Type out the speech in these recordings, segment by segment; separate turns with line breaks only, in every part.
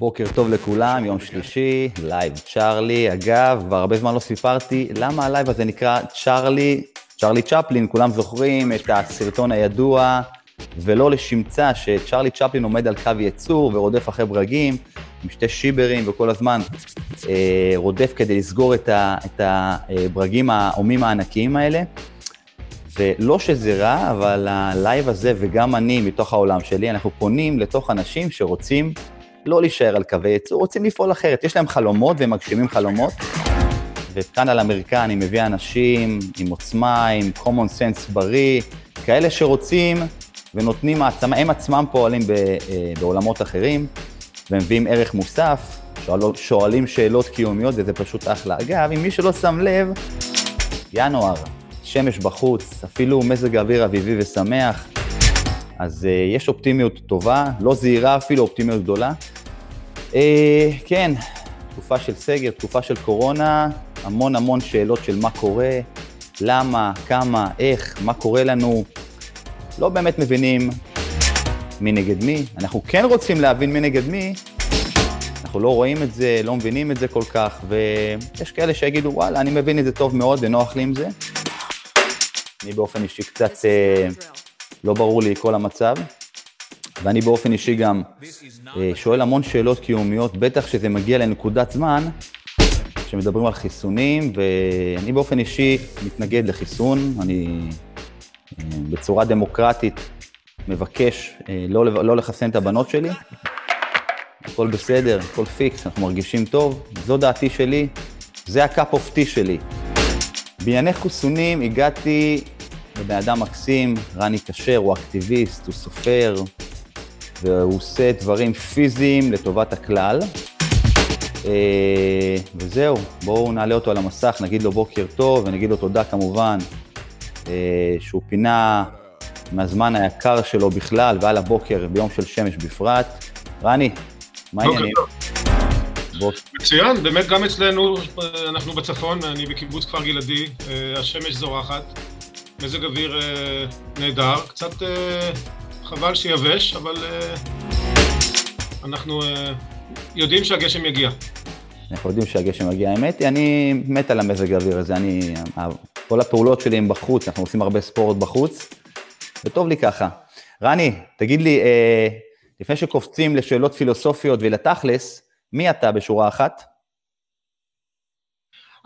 בוקר טוב לכולם, יום שלישי, לייב צ'ארלי. אגב, כבר הרבה זמן לא סיפרתי למה הלייב הזה נקרא צ'ארלי, צ'ארלי צ'פלין, כולם זוכרים את הסרטון הידוע, ולא לשמצה, שצ'ארלי צ'פלין עומד על קו יצור ורודף אחרי ברגים, עם שתי שוודים, וכל הזמן אה, רודף כדי לסגור את, ה, את הברגים האיומים הענקיים האלה. ולא שזה רע, אבל הלייב הזה, וגם אני, מתוך העולם שלי, אנחנו פונים לתוך אנשים שרוצים לא להישאר על קווי ייצור, רוצים לפעול אחרת. יש להם חלומות והם מגשימים חלומות. וכאן על המרקע אני מביא אנשים עם עוצמה, עם common sense בריא, כאלה שרוצים ונותנים העצמה, הם עצמם פועלים ב, אה, בעולמות אחרים, ומביאים ערך מוסף, שואל, שואלים שאלות קיומיות, וזה פשוט אחלה. אגב, אם מי שלא שם לב, ינואר, שמש בחוץ, אפילו מזג אוויר אביבי ושמח, אז uh, יש אופטימיות טובה, לא זהירה אפילו, אופטימיות גדולה. Uh, כן, תקופה של סגר, תקופה של קורונה, המון המון שאלות של מה קורה, למה, כמה, איך, מה קורה לנו. לא באמת מבינים מי נגד מי. אנחנו כן רוצים להבין מי נגד מי, אנחנו לא רואים את זה, לא מבינים את זה כל כך, ויש כאלה שיגידו, וואלה, אני מבין את זה טוב מאוד ונוח לי עם זה. אני באופן אישי קצת אה, לא ברור לי כל המצב, ואני באופן אישי גם אה, שואל המון שאלות קיומיות, בטח שזה מגיע לנקודת זמן שמדברים על חיסונים, ואני באופן אישי מתנגד לחיסון, אני אה, בצורה דמוקרטית מבקש לא, לא לחסן את הבנות שלי. הכל בסדר, הכל פיקס, אנחנו מרגישים טוב, זו דעתי שלי, זה ה cup of tea שלי. בענייני חיסונים הגעתי לבן אדם מקסים, רני כשר, הוא אקטיביסט, הוא סופר, והוא עושה דברים פיזיים לטובת הכלל. אה, וזהו, בואו נעלה אותו על המסך, נגיד לו בוקר טוב, ונגיד לו תודה כמובן, אה, שהוא פינה מהזמן היקר שלו בכלל, ועל הבוקר ביום של שמש בפרט. רני, מה העניינים?
מצוין, באמת גם אצלנו, אנחנו בצפון, אני בקיבוץ כפר גלעדי, אה, השמש זורחת, מזג אוויר אה, נהדר, קצת אה, חבל שיבש, אבל אנחנו יודעים שהגשם יגיע.
אנחנו יודעים שהגשם יגיע. האמת היא, אני מת על המזג האוויר הזה, אני, כל הפעולות שלי הן בחוץ, אנחנו עושים הרבה ספורט בחוץ, וטוב לי ככה. רני, תגיד לי, לפני שקופצים לשאלות פילוסופיות ולתכלס, מי אתה בשורה אחת?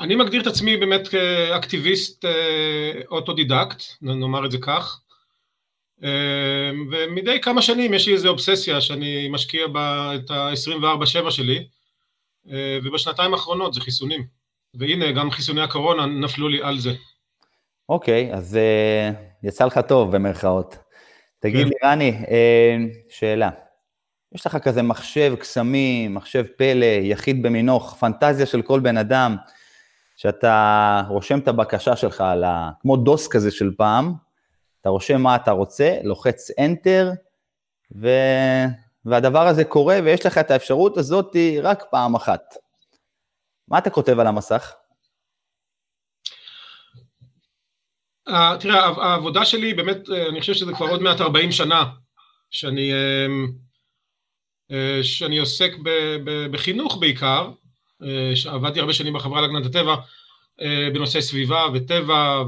אני מגדיר את עצמי באמת כאקטיביסט אה, אוטודידקט, נאמר את זה כך, אה, ומדי כמה שנים יש לי איזו אובססיה שאני משקיע בה את ה-24-7 שלי, אה, ובשנתיים האחרונות זה חיסונים, והנה גם חיסוני הקורונה נפלו לי על זה.
אוקיי, אז יצא לך טוב במרכאות. תגיד כן. לי, רני, שאלה. יש לך כזה מחשב קסמים, מחשב פלא, יחיד במינו, פנטזיה של כל בן אדם, שאתה רושם את הבקשה שלך על ה... כמו דוס כזה של פעם, אתה רושם מה אתה רוצה, לוחץ Enter, ו... והדבר הזה קורה, ויש לך את האפשרות הזאת רק פעם אחת. מה אתה כותב על המסך?
Uh, תראה, העבודה שלי באמת, אה, אני חושב שזה כבר עוד מעט 40 שנה, שאני... Uh, אה, שאני עוסק בחינוך בעיקר, אה, עבדתי הרבה שנים בחברה להגנת הטבע אה, בנושא סביבה וטבע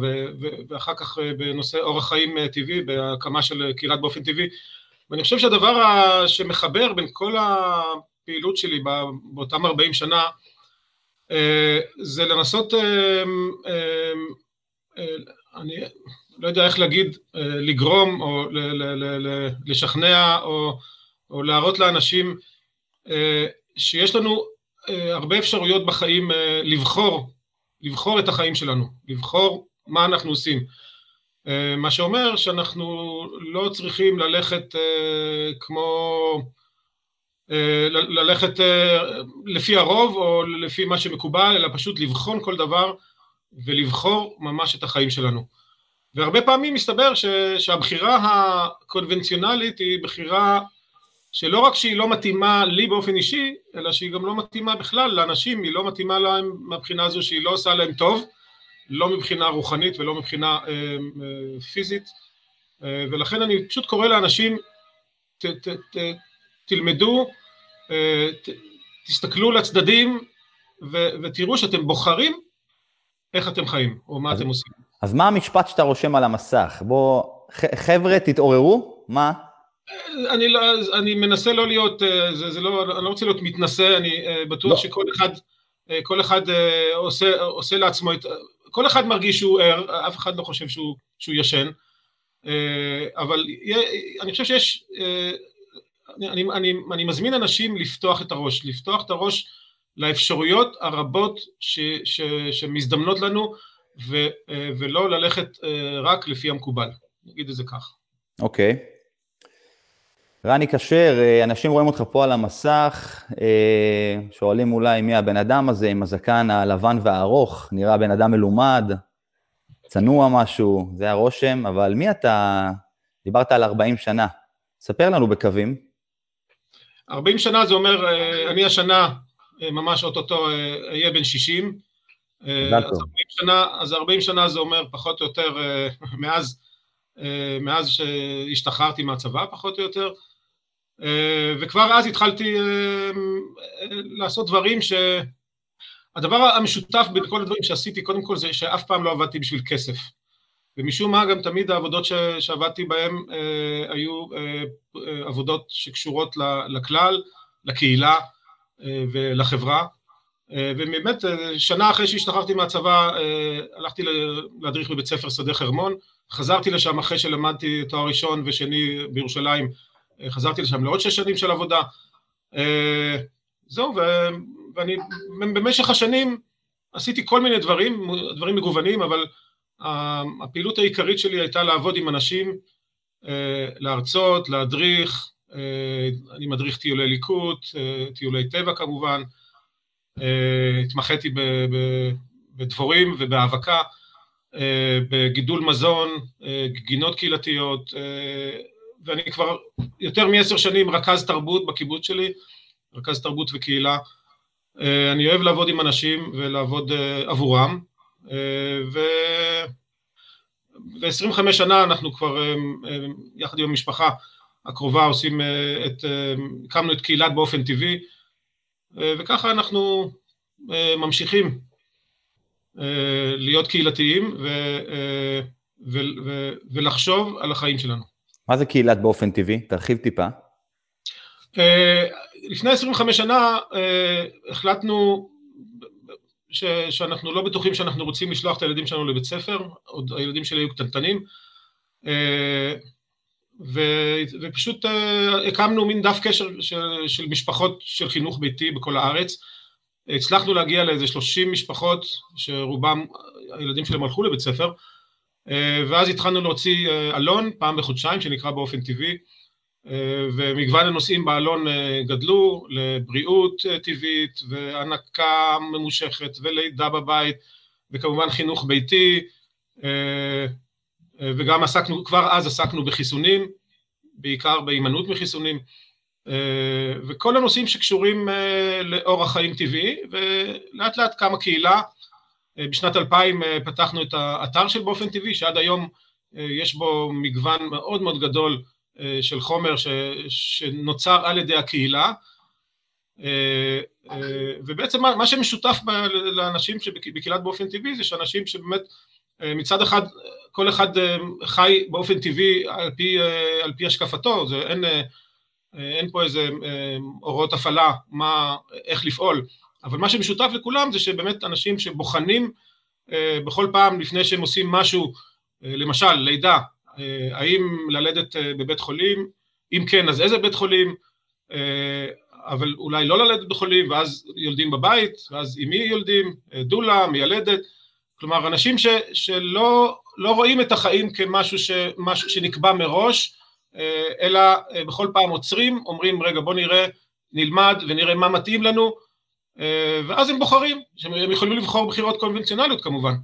ואחר כך בנושא אורח חיים טבעי, בהקמה של קהילת באופן טבעי. ואני חושב שהדבר שמחבר בין כל הפעילות שלי באותם 40 שנה זה לנסות, אני לא יודע איך להגיד, לגרום או לשכנע או או להראות לאנשים אה, שיש לנו אה, הרבה אפשרויות בחיים אה, לבחור, לבחור את החיים שלנו, לבחור מה אנחנו עושים. מה שאומר שאנחנו לא צריכים ללכת כמו, ללכת לפי הרוב או לפי מה שמקובל, אלא פשוט לבחון כל דבר ולבחור ממש את החיים שלנו. והרבה פעמים מסתבר שהבחירה הקונבנציונלית היא בחירה שלא רק שהיא לא מתאימה לי באופן אישי, אלא שהיא גם לא מתאימה בכלל לאנשים, היא לא מתאימה להם מהבחינה הזו שהיא לא עושה להם טוב, לא מבחינה רוחנית ולא מבחינה אה, אה, פיזית, אה, ולכן אני פשוט קורא לאנשים, ת, ת, ת, תלמדו תסתכלו לצדדים ותראו שאתם בוחרים איך אתם חיים, או מה אז, אתם עושים.
אז מה המשפט שאתה רושם על המסך? בוא, חבר'ה, תתעוררו, מה?
אני, לא, אני מנסה לא להיות, אה, זה, זה לא, אני לא רוצה להיות מתנשא, אני אה, בטוח לא. שכל אחד, אה, כל אחד עושה, עושה לעצמו, את, כל אחד מרגיש שהוא ער, אף אחד לא חושב שהוא, שהוא ישן, אבל אני חושב שיש, אני, אני, אני, אני מזמין אנשים לפתוח את הראש, לפתוח את הראש לאפשרויות הרבות ש, ש, שמזדמנות לנו, ו, ולא ללכת רק לפי המקובל, נגיד את זה כך.
אוקיי. Okay. רני כשר, אה, אנשים רואים אותך פה על המסך, אה, שואלים אולי מי הבן אדם הזה עם הזקן הלבן והארוך, נראה בן אדם מלומד, צנוע משהו, זה הרושם, אבל מי אתה? דיברת על 40 שנה, ספר לנו בקווים.
40 שנה זה אומר, אה, אני השנה, ממש אוטוטו, אהיה בן 60. אז 40, שנה, אז 40 שנה זה אומר פחות או יותר מאז, מאז שהשתחררתי מהצבא, פחות או יותר. אה, וכבר אז התחלתי אה, לעשות דברים ש... הדבר המשותף בין כל הדברים שעשיתי קודם כל זה שאף פעם לא עבדתי בשביל כסף. ומשום מה גם תמיד העבודות ש... שעבדתי בהן אה, היו אה, אה, עבודות שקשורות לכלל, לקהילה אה, ולחברה. אה, ובאמת אה, שנה אחרי שהשתחררתי מהצבא אה, הלכתי להדריך בבית ספר שדה חרמון. חזרתי לשם אחרי שלמדתי תואר ראשון ושני בירושלים חזרתי לשם לעוד שש שנים של עבודה. אה, זהו, ואני במשך השנים עשיתי כל מיני דברים, דברים מגוונים, אבל הפעילות העיקרית שלי הייתה לעבוד עם אנשים, אה, להרצות, להדריך, אה, אני מדריך טיולי ליקוט, טיולי טבע כמובן, התמחיתי בדבורים ובהאבקה, בגידול מזון, גינות קהילתיות, ואני כבר יותר מעשר שנים רכז תרבות בקיבוץ שלי, רכז תרבות וקהילה. אה, אני אוהב לעבוד עם אנשים ולעבוד אה, עבורם, אה, ו... ו-25 שנה אנחנו כבר יחד עם המשפחה הקרובה עושים את, הקמנו את קהילת באופן טבעי, וככה אנחנו ממשיכים להיות קהילתיים ו, ו, ו, ולחשוב על החיים שלנו.
מה זה קהילת באופן טבעי? תרחיב טיפה.
אה, לפני 25 שנה אה, החלטנו ש, שאנחנו לא בטוחים שאנחנו רוצים לשלוח את הילדים שלנו לבית ספר, עוד הילדים שלי היו קטנטנים, אה, ו, ופשוט הקמנו מין דף קשר של, של משפחות של חינוך ביתי בכל הארץ. הצלחנו להגיע לאיזה 30 משפחות שרובם, הילדים שלהם הלכו לבית ספר, ואז התחלנו להוציא אלון אה, פעם בחודשיים שנקרא באופן טבעי אה, ומגוון הנושאים באלון גדלו לבריאות טבעית והנקה ממושכת ולידה בבית וכמובן חינוך ביתי וגם עסקנו, כבר אז עסקנו בחיסונים, בעיקר בהימנעות מחיסונים וכל הנושאים שקשורים לאורח חיים טבעי ולאט לאט קמה קהילה אה, בשנת 2000 אה, פתחנו את האתר של באופן טבעי, שעד היום אה, יש בו מגוון מאוד מאוד גדול של חומר ש, שנוצר על ידי הקהילה, ובעצם מה, מה שמשותף לאנשים שבקהילת באופן טבעי זה שאנשים שבאמת מצד אחד כל אחד חי באופן טבעי על פי, על פי השקפתו, זה אין, אין פה איזה הוראות הפעלה מה, איך לפעול, אבל מה שמשותף לכולם זה שבאמת אנשים שבוחנים אה, בכל פעם לפני שהם עושים משהו, אה, למשל לידה, אה, האם ללדת בבית חולים, אם כן אז איזה בית חולים, אבל אולי לא ללדת בחולים ואז יולדים בבית, ואז עם מי יולדים, דולה, מיילדת, כלומר אנשים ש, שלא לא רואים את החיים כמשהו ש, משהו שנקבע מראש, אלא בכל פעם עוצרים, אומרים רגע בוא נראה, נלמד ונראה מה מתאים לנו, ואז הם בוחרים, הם יכולים לבחור בחירות קונבנציונליות כמובן,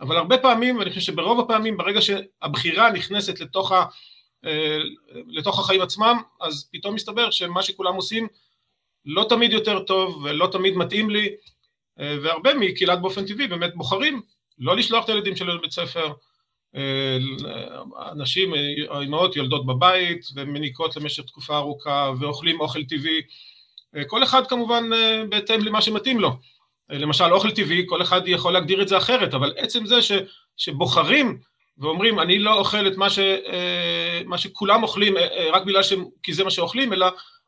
אבל הרבה פעמים, ואני חושב שברוב הפעמים, ברגע שהבחירה נכנסת לתוך, ה, אה, לתוך החיים עצמם, אז פתאום מסתבר שמה שכולם עושים לא תמיד יותר טוב ולא תמיד מתאים לי, אה, והרבה מקהילת באופן טבעי באמת בוחרים לא לשלוח את הילדים שלהם לבית ספר, אנשים, האימהות יולדות בבית ומניקות למשך תקופה ארוכה ואוכלים אוכל טבעי כל אחד כמובן בהתאם למה שמתאים לו. למשל אוכל טבעי, כל אחד יכול להגדיר את זה אחרת, אבל עצם זה ש, שבוחרים ואומרים אני לא אוכל את מה, ש, מה שכולם אוכלים רק בגלל ש... כי זה מה שאוכלים, אלא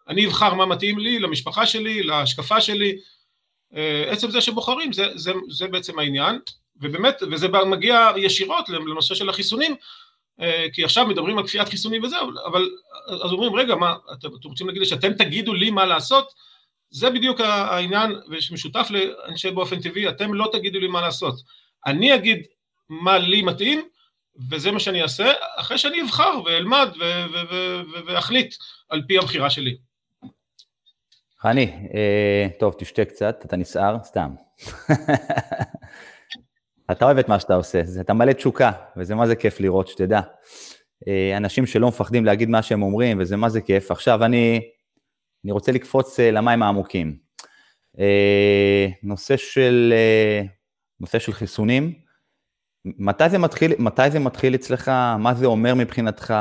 אני אבחר מה מתאים לי, למשפחה שלי, להשקפה שלי, עצם זה שבוחרים, זה, זה, זה בעצם העניין, ובאמת, וזה מגיע ישירות לנושא של החיסונים, כי עכשיו מדברים על כפיית חיסונים וזהו, אבל אז אומרים, רגע, מה, אתם, רוצים להגיד שאתם תגידו לי מה לעשות? זה בדיוק העניין, ושמשותף לאנשי באופן טבעי, אתם לא תגידו לי מה לעשות. אני אגיד מה לי מתאים, וזה מה שאני אעשה, אחרי שאני אבחר ואלמד ואחליט על פי הבחירה שלי.
חני, אה, טוב, תשתה קצת, אתה נסער, סתם. אתה אוהב את מה שאתה עושה, אתה מלא תשוקה, וזה מה זה כיף לראות, שתדע. אה, אנשים שלא מפחדים להגיד מה שהם אומרים, וזה מה זה כיף. עכשיו, אני, אני רוצה לקפוץ אה, למים העמוקים. אה, נושא של, נושא של חיסונים, מתי זה, מתחיל, מתי זה מתחיל אצלך? מה זה אומר מבחינתך?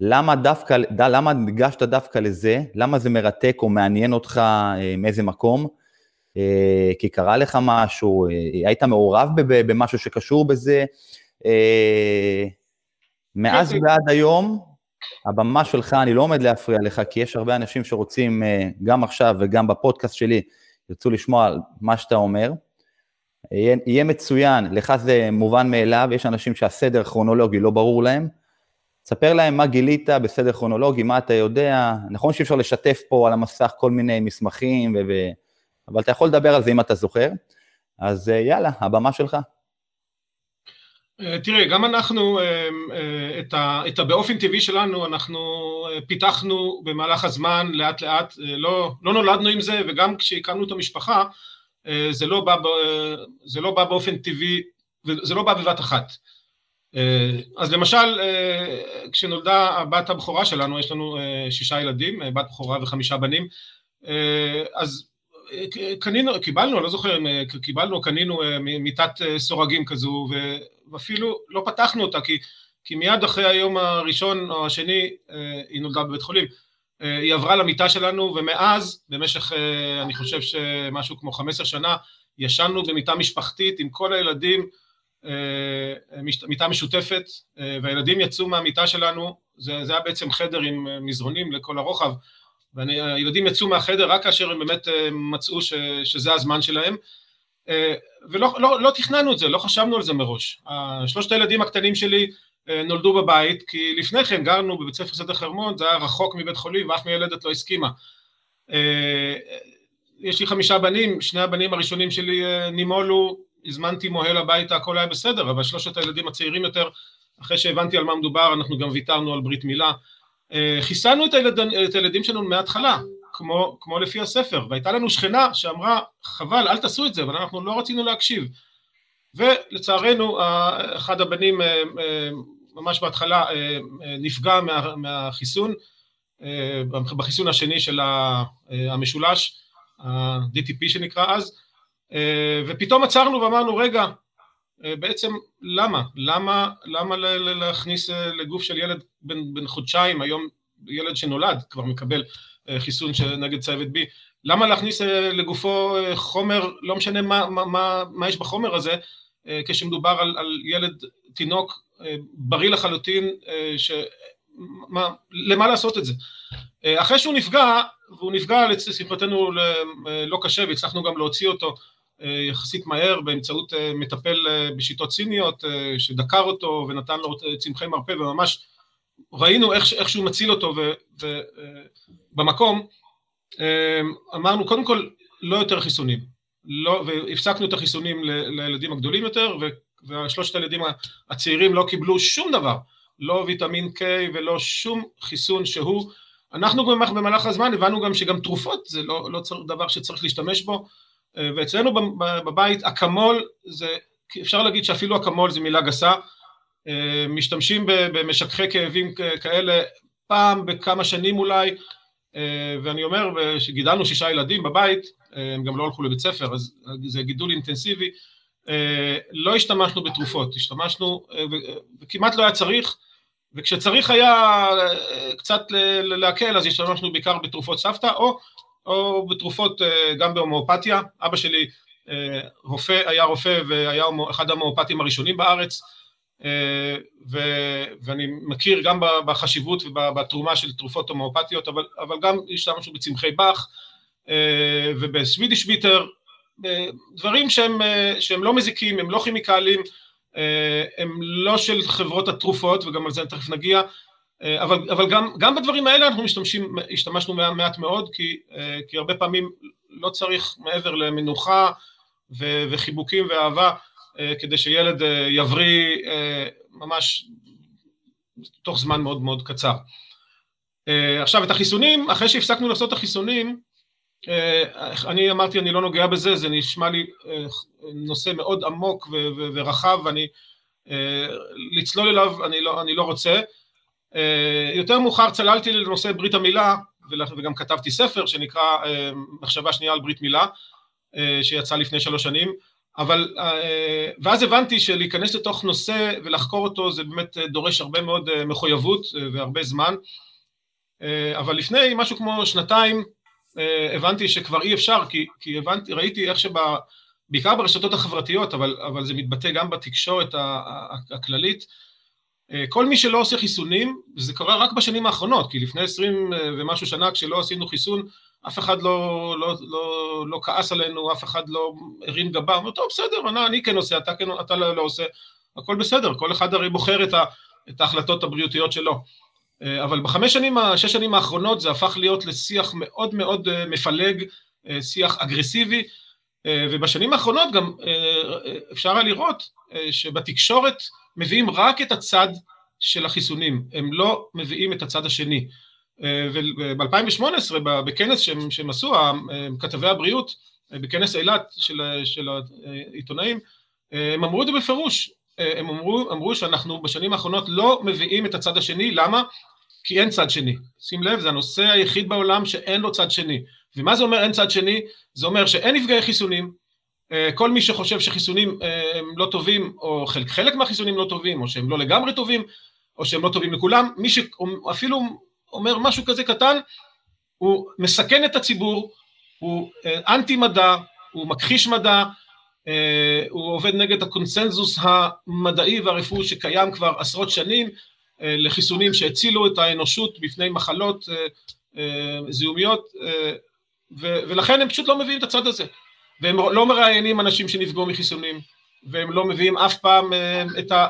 למה דווקא, למה ניגשת דווקא לזה? למה זה מרתק או מעניין אותך מאיזה מקום? כי קרה לך משהו, היית מעורב במשהו שקשור בזה? מאז כן, ועד היום, הבמה שלך, אני לא עומד להפריע לך, כי יש הרבה אנשים שרוצים, אה, גם עכשיו וגם בפודקאסט שלי, ירצו לשמוע על מה שאתה אומר. יהיה, יהיה מצוין, לך זה מובן מאליו, יש אנשים שהסדר כרונולוגי לא ברור להם. תספר להם מה גילית בסדר כרונולוגי, מה אתה יודע. נכון שאי אפשר לשתף פה על המסך כל מיני מסמכים, ו... אבל אתה יכול לדבר על זה אם אתה זוכר. אז אה, יאללה, הבמה שלך.
אה, תראה, גם אנחנו, אה, את, ה, את הבאופן טבעי שלנו, אנחנו פיתחנו במהלך הזמן, לאט לאט, לא, לא נולדנו עם זה, וגם כשהקמנו את המשפחה, זה לא בא, זה לא בא באופן טבעי, זה לא בא בבת אחת. אז למשל, כשנולדה הבת הבכורה שלנו, יש לנו שישה ילדים, בת בכורה וחמישה בנים, אז קנינו, קיבלנו, לא זוכר אם קיבלנו, קנינו מיטת סורגים כזו, ואפילו לא פתחנו אותה, כי, כי מיד אחרי היום הראשון או השני אה, היא נולדה בבית חולים. אה, היא עברה למיטה שלנו, ומאז, במשך, אה, אני חושב שמשהו כמו 15 שנה, ישנו במיטה משפחתית עם כל הילדים, מיטה משותפת, והילדים יצאו מהמיטה שלנו, זה, זה היה בעצם חדר עם מזרונים לכל הרוחב, והילדים יצאו מהחדר רק כאשר הם באמת מצאו ש, שזה הזמן שלהם. אה, ולא לא, לא תכננו את זה, לא חשבנו על זה מראש. שלושת הילדים הקטנים שלי אה, נולדו בבית, כי לפני כן גרנו בבית ספר שדה חרמון, זה היה רחוק מבית חולים ואף מילדת לא הסכימה. אה, יש לי חמישה בנים, שני הבנים הראשונים שלי נימולו, הזמנתי מוהל הביתה, הכל היה בסדר, אבל שלושת הילדים הצעירים יותר, אחרי שהבנתי על מה מדובר, אנחנו גם ויתרנו על ברית מילה. חיסנו את, הילד, את הילדים שלנו מההתחלה, כמו, כמו לפי הספר, והייתה לנו שכנה שאמרה, חבל, אל תעשו את זה, אבל אנחנו לא רצינו להקשיב. ולצערנו, אחד הבנים אה, אה, ממש בהתחלה אה, נפגע מה, מהחיסון, בחיסון השני של המשולש, ה-DTP שנקרא אז, ופתאום עצרנו ואמרנו, רגע, בעצם למה? למה, למה להכניס לגוף של ילד בן, בן חודשיים, היום ילד שנולד כבר מקבל אה, חיסון נגד צוות B, למה להכניס אה, לגופו אה, חומר, לא משנה מה, מה, מה, מה יש בחומר הזה, כשמדובר על, על ילד, תינוק בריא לחלוטין, ש... מה, למה לעשות את זה? אחרי שהוא נפגע, והוא נפגע לשמחתנו לא קשה והצלחנו גם להוציא אותו יחסית מהר באמצעות מטפל בשיטות סיניות שדקר אותו ונתן לו צמחי מרפא וממש ראינו איך, איך שהוא מציל אותו ובמקום אמ, אמרנו קודם כל לא יותר חיסונים. לא, והפסקנו את החיסונים לילדים הגדולים יותר ושלושת הילדים הצעירים לא קיבלו שום דבר. לא ויטמין K ולא שום חיסון שהוא. אנחנו במהלך הזמן הבנו גם שגם תרופות זה לא, לא דבר שצריך להשתמש בו. אה, ואצלנו בבית אקמול זה אפשר להגיד שאפילו אקמול זה מילה גסה. אה, משתמשים במשככי כאבים כאלה פעם בכמה שנים אולי, אה, ואני אומר שגידלנו שישה ילדים בבית, אה, הם גם לא הלכו לבית ספר, אז זה גידול אינטנסיבי, לא השתמשנו בתרופות, השתמשנו, וכמעט לא היה צריך, וכשצריך היה קצת להקל אז השתמשנו בעיקר בתרופות סבתא, או או בתרופות גם בהומואפתיה. אבא שלי רופא, היה רופא והיה אחד ההומואפתים הראשונים בארץ, ו, ואני מכיר גם בחשיבות ובתרומה של תרופות הומואפתיות, אבל, אבל גם השתמשנו בצמחי באך ובסווידיש ביטר, דברים שהם, שהם לא מזיקים, הם לא כימיקלים, הם לא של חברות התרופות, וגם על זה תכף נגיע, אבל, אבל גם, גם בדברים האלה אנחנו משתמשים, השתמשנו מעט מאוד, כי, כי הרבה פעמים לא צריך מעבר למנוחה וחיבוקים ואהבה, כדי שילד יבריא ממש תוך זמן מאוד מאוד קצר. עכשיו את החיסונים, אחרי שהפסקנו לעשות את החיסונים, אני אמרתי אני לא נוגע בזה, זה נשמע לי נושא מאוד עמוק ורחב ואני לצלול אליו אני לא, אני לא רוצה. יותר מאוחר צללתי לנושא ברית המילה וגם כתבתי ספר שנקרא מחשבה שנייה על ברית מילה שיצא לפני שלוש שנים. אבל, ואז הבנתי שלהיכנס לתוך נושא ולחקור אותו זה באמת דורש הרבה מאוד מחויבות והרבה זמן, אבל לפני משהו כמו שנתיים הבנתי שכבר אי אפשר, כי, כי הבנתי, ראיתי איך שבה, בעיקר ברשתות החברתיות, אבל, אבל זה מתבטא גם בתקשורת הכללית, כל מי שלא עושה חיסונים, וזה קורה רק בשנים האחרונות, כי לפני עשרים ומשהו שנה כשלא עשינו חיסון, אף אחד לא, לא, לא, לא כעס עלינו, אף אחד לא הרים גבה, אמר, טוב, בסדר, אני, אני כן עושה, אתה, כן, אתה לא, לא עושה, הכל בסדר, כל אחד הרי בוחר את, ה, את ההחלטות הבריאותיות שלו. אבל בחמש שנים, שש שנים האחרונות זה הפך להיות לשיח מאוד מאוד מפלג, שיח אגרסיבי, ובשנים האחרונות גם אפשר היה לראות שבתקשורת מביאים רק את הצד של החיסונים, הם לא מביאים את הצד השני. וב-2018 בכנס שהם, שהם עשו, כתבי הבריאות, בכנס אילת של, של העיתונאים, הם אמרו את זה בפירוש, הם אמרו, אמרו שאנחנו בשנים האחרונות לא מביאים את הצד השני, למה? כי אין צד שני. שים לב, זה הנושא היחיד בעולם שאין לו צד שני. ומה זה אומר אין צד שני? זה אומר שאין נפגעי חיסונים, כל מי שחושב שחיסונים הם לא טובים, או חלק, חלק מהחיסונים לא טובים, או שהם לא לגמרי טובים, או שהם לא טובים לכולם, מי שאפילו אומר משהו כזה קטן, הוא מסכן את הציבור, הוא אנטי מדע, הוא מכחיש מדע, הוא עובד נגד הקונסנזוס המדעי והרפואי שקיים כבר עשרות שנים, לחיסונים שהצילו את האנושות בפני מחלות זיהומיות, ולכן הם פשוט לא מביאים את הצד הזה, והם לא מראיינים אנשים שנפגעו מחיסונים, והם לא מביאים אף פעם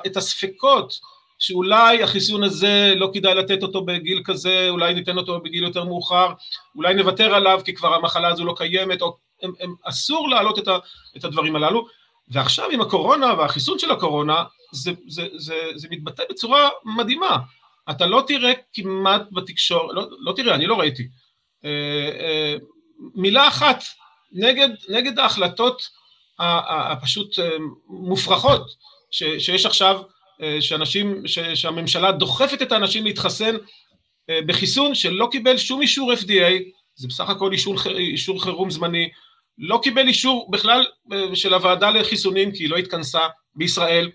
את הספקות שאולי החיסון הזה לא כדאי לתת אותו בגיל כזה, אולי ניתן אותו בגיל יותר מאוחר, אולי נוותר עליו כי כבר המחלה הזו לא קיימת, או הם, הם, אסור להעלות את, ה, את הדברים הללו, ועכשיו עם הקורונה והחיסון של הקורונה, זה, זה, זה, זה מתבטא בצורה מדהימה. אתה לא תראה כמעט בתקשורת, לא, לא תראה, אני לא ראיתי, אה, אה, מילה אחת נגד, נגד ההחלטות הפשוט אה, מופרכות ש, שיש עכשיו שאנשים, ש, שהממשלה דוחפת את האנשים להתחסן בחיסון שלא קיבל שום אישור FDA, זה בסך הכל אישור, אישור חירום זמני, לא קיבל אישור בכלל של הוועדה לחיסונים כי היא לא התכנסה בישראל,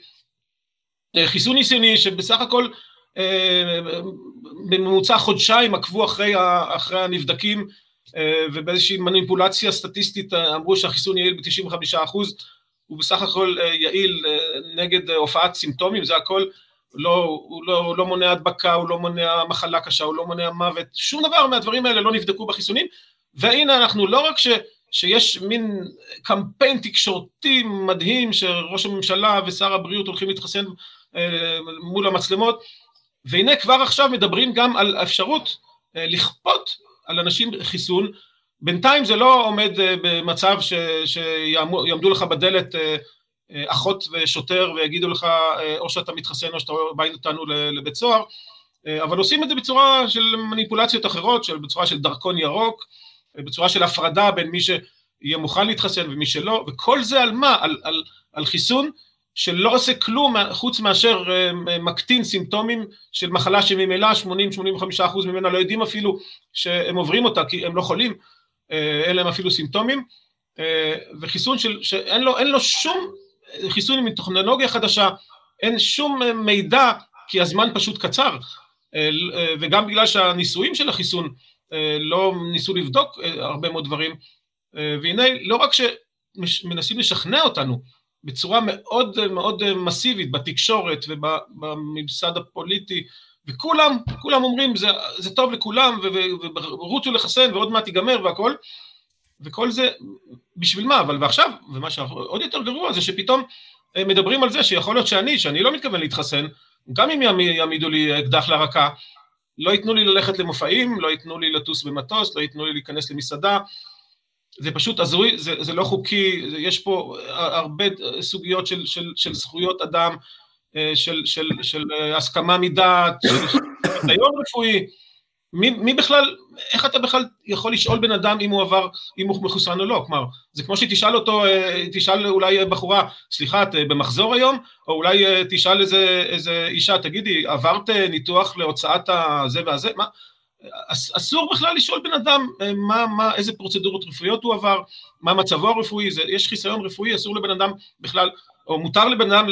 חיסון ניסיוני שבסך הכל בממוצע חודשיים עקבו אחרי, אחרי הנבדקים ובאיזושהי מניפולציה סטטיסטית אמרו שהחיסון יעיל ב-95 אחוז הוא בסך הכל יעיל נגד הופעת סימפטומים, זה הכל, לא, הוא לא, לא מונע הדבקה, הוא לא מונע מחלה קשה, הוא לא מונע מוות, שום דבר מהדברים האלה לא נבדקו בחיסונים, והנה אנחנו לא רק ש, שיש מין קמפיין תקשורתי מדהים שראש הממשלה ושר הבריאות הולכים להתחסן מול המצלמות, והנה כבר עכשיו מדברים גם על האפשרות לכפות על אנשים חיסון, בינתיים זה לא עומד במצב ש, שיעמדו לך בדלת אחות ושוטר ויגידו לך או שאתה מתחסן או שאתה בא איתנו לבית סוהר, אבל עושים את זה בצורה של מניפולציות אחרות, של, בצורה של דרכון ירוק, בצורה של הפרדה בין מי שיהיה מוכן להתחסן ומי שלא, וכל זה על מה? על, על, על חיסון שלא עושה כלום חוץ מאשר מקטין סימפטומים של מחלה שממילא 80-85% ממנה לא יודעים אפילו שהם עוברים אותה כי הם לא חולים, אין להם אפילו סימפטומים, וחיסון של, שאין לו, לו שום, חיסון עם טכנולוגיה חדשה, אין שום מידע כי הזמן פשוט קצר, וגם בגלל שהניסויים של החיסון לא ניסו לבדוק הרבה מאוד דברים, והנה, לא רק שמנסים לשכנע אותנו בצורה מאוד מאוד מסיבית בתקשורת ובממסד הפוליטי, וכולם, כולם אומרים זה, זה טוב לכולם ורוצו לחסן ועוד מעט ייגמר והכל, וכל זה בשביל מה, אבל ועכשיו, ומה שעוד יותר גרוע זה שפתאום מדברים על זה שיכול להיות שאני, שאני לא מתכוון להתחסן, גם אם יעמידו לי אקדח לרקה, לא ייתנו לי ללכת למופעים, לא ייתנו לי לטוס במטוס, לא ייתנו לי להיכנס למסעדה, זה פשוט הזוי, זה, זה לא חוקי, יש פה הרבה סוגיות של, של, של זכויות אדם, אה, של, של, של אה, הסכמה מדעת, של ניסיון רפואי, מי, מי בכלל, איך אתה בכלל יכול לשאול בן אדם אם הוא עבר, אם הוא מחוסן או לא, כלומר, זה כמו שתשאל אותו, אה, תשאל אולי בחורה, סליחה, את במחזור היום, או אולי תשאל איזה, איזה אישה, תגידי, עברת ניתוח להוצאת הזה והזה, מה, אסור בכלל לשאול בן אדם מה, מה, איזה פרוצדורות רפואיות הוא עבר, מה מצבו הרפואי, זה, יש חיסיון רפואי, אסור לבן אדם בכלל או מותר לבן אדם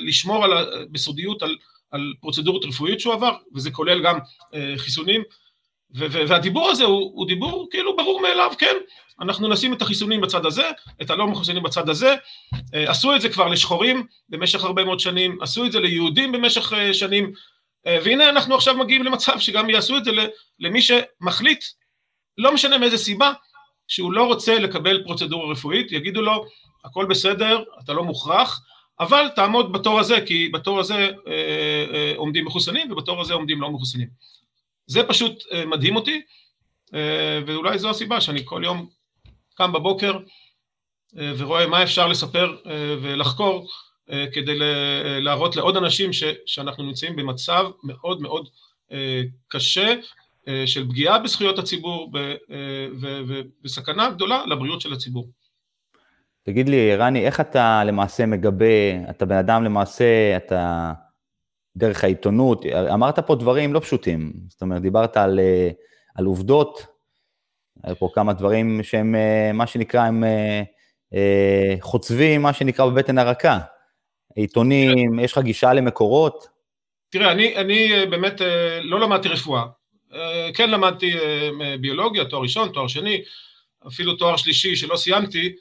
לשמור על, בסודיות על, על פרוצדורות רפואיות שהוא עבר, וזה כולל גם אה, חיסונים, והדיבור הזה הוא, הוא דיבור כאילו ברור מאליו, כן, אנחנו נשים את החיסונים בצד הזה, את הלא מחוסנים בצד הזה, אה, עשו את זה כבר לשחורים במשך הרבה מאוד שנים, עשו את זה ליהודים במשך אה, שנים, והנה אנחנו עכשיו מגיעים למצב שגם יעשו את זה למי שמחליט, לא משנה מאיזה סיבה, שהוא לא רוצה לקבל פרוצדורה רפואית, יגידו לו, הכל בסדר, אתה לא מוכרח, אבל תעמוד בתור הזה, כי בתור הזה אה, אה, עומדים מחוסנים ובתור הזה עומדים לא מחוסנים. זה פשוט אה, מדהים אותי, אה, ואולי זו הסיבה שאני כל יום קם בבוקר אה, ורואה מה אפשר לספר אה, ולחקור אה, כדי להראות לעוד אנשים ש, שאנחנו נמצאים במצב מאוד מאוד אה, קשה אה, של פגיעה בזכויות הציבור וסכנה גדולה לבריאות של הציבור.
תגיד לי, רני, איך אתה למעשה מגבה, אתה בן אדם למעשה, אתה דרך העיתונות, אמרת פה דברים לא פשוטים, זאת אומרת, דיברת על, על עובדות, היו פה כמה דברים שהם, מה שנקרא, הם חוצבים, מה שנקרא, בבטן הרכה. עיתונים, יש לך גישה למקורות?
תראה, אני, אני באמת לא למדתי רפואה. כן למדתי ביולוגיה, תואר ראשון, תואר שני, אפילו תואר שלישי שלא סיימתי,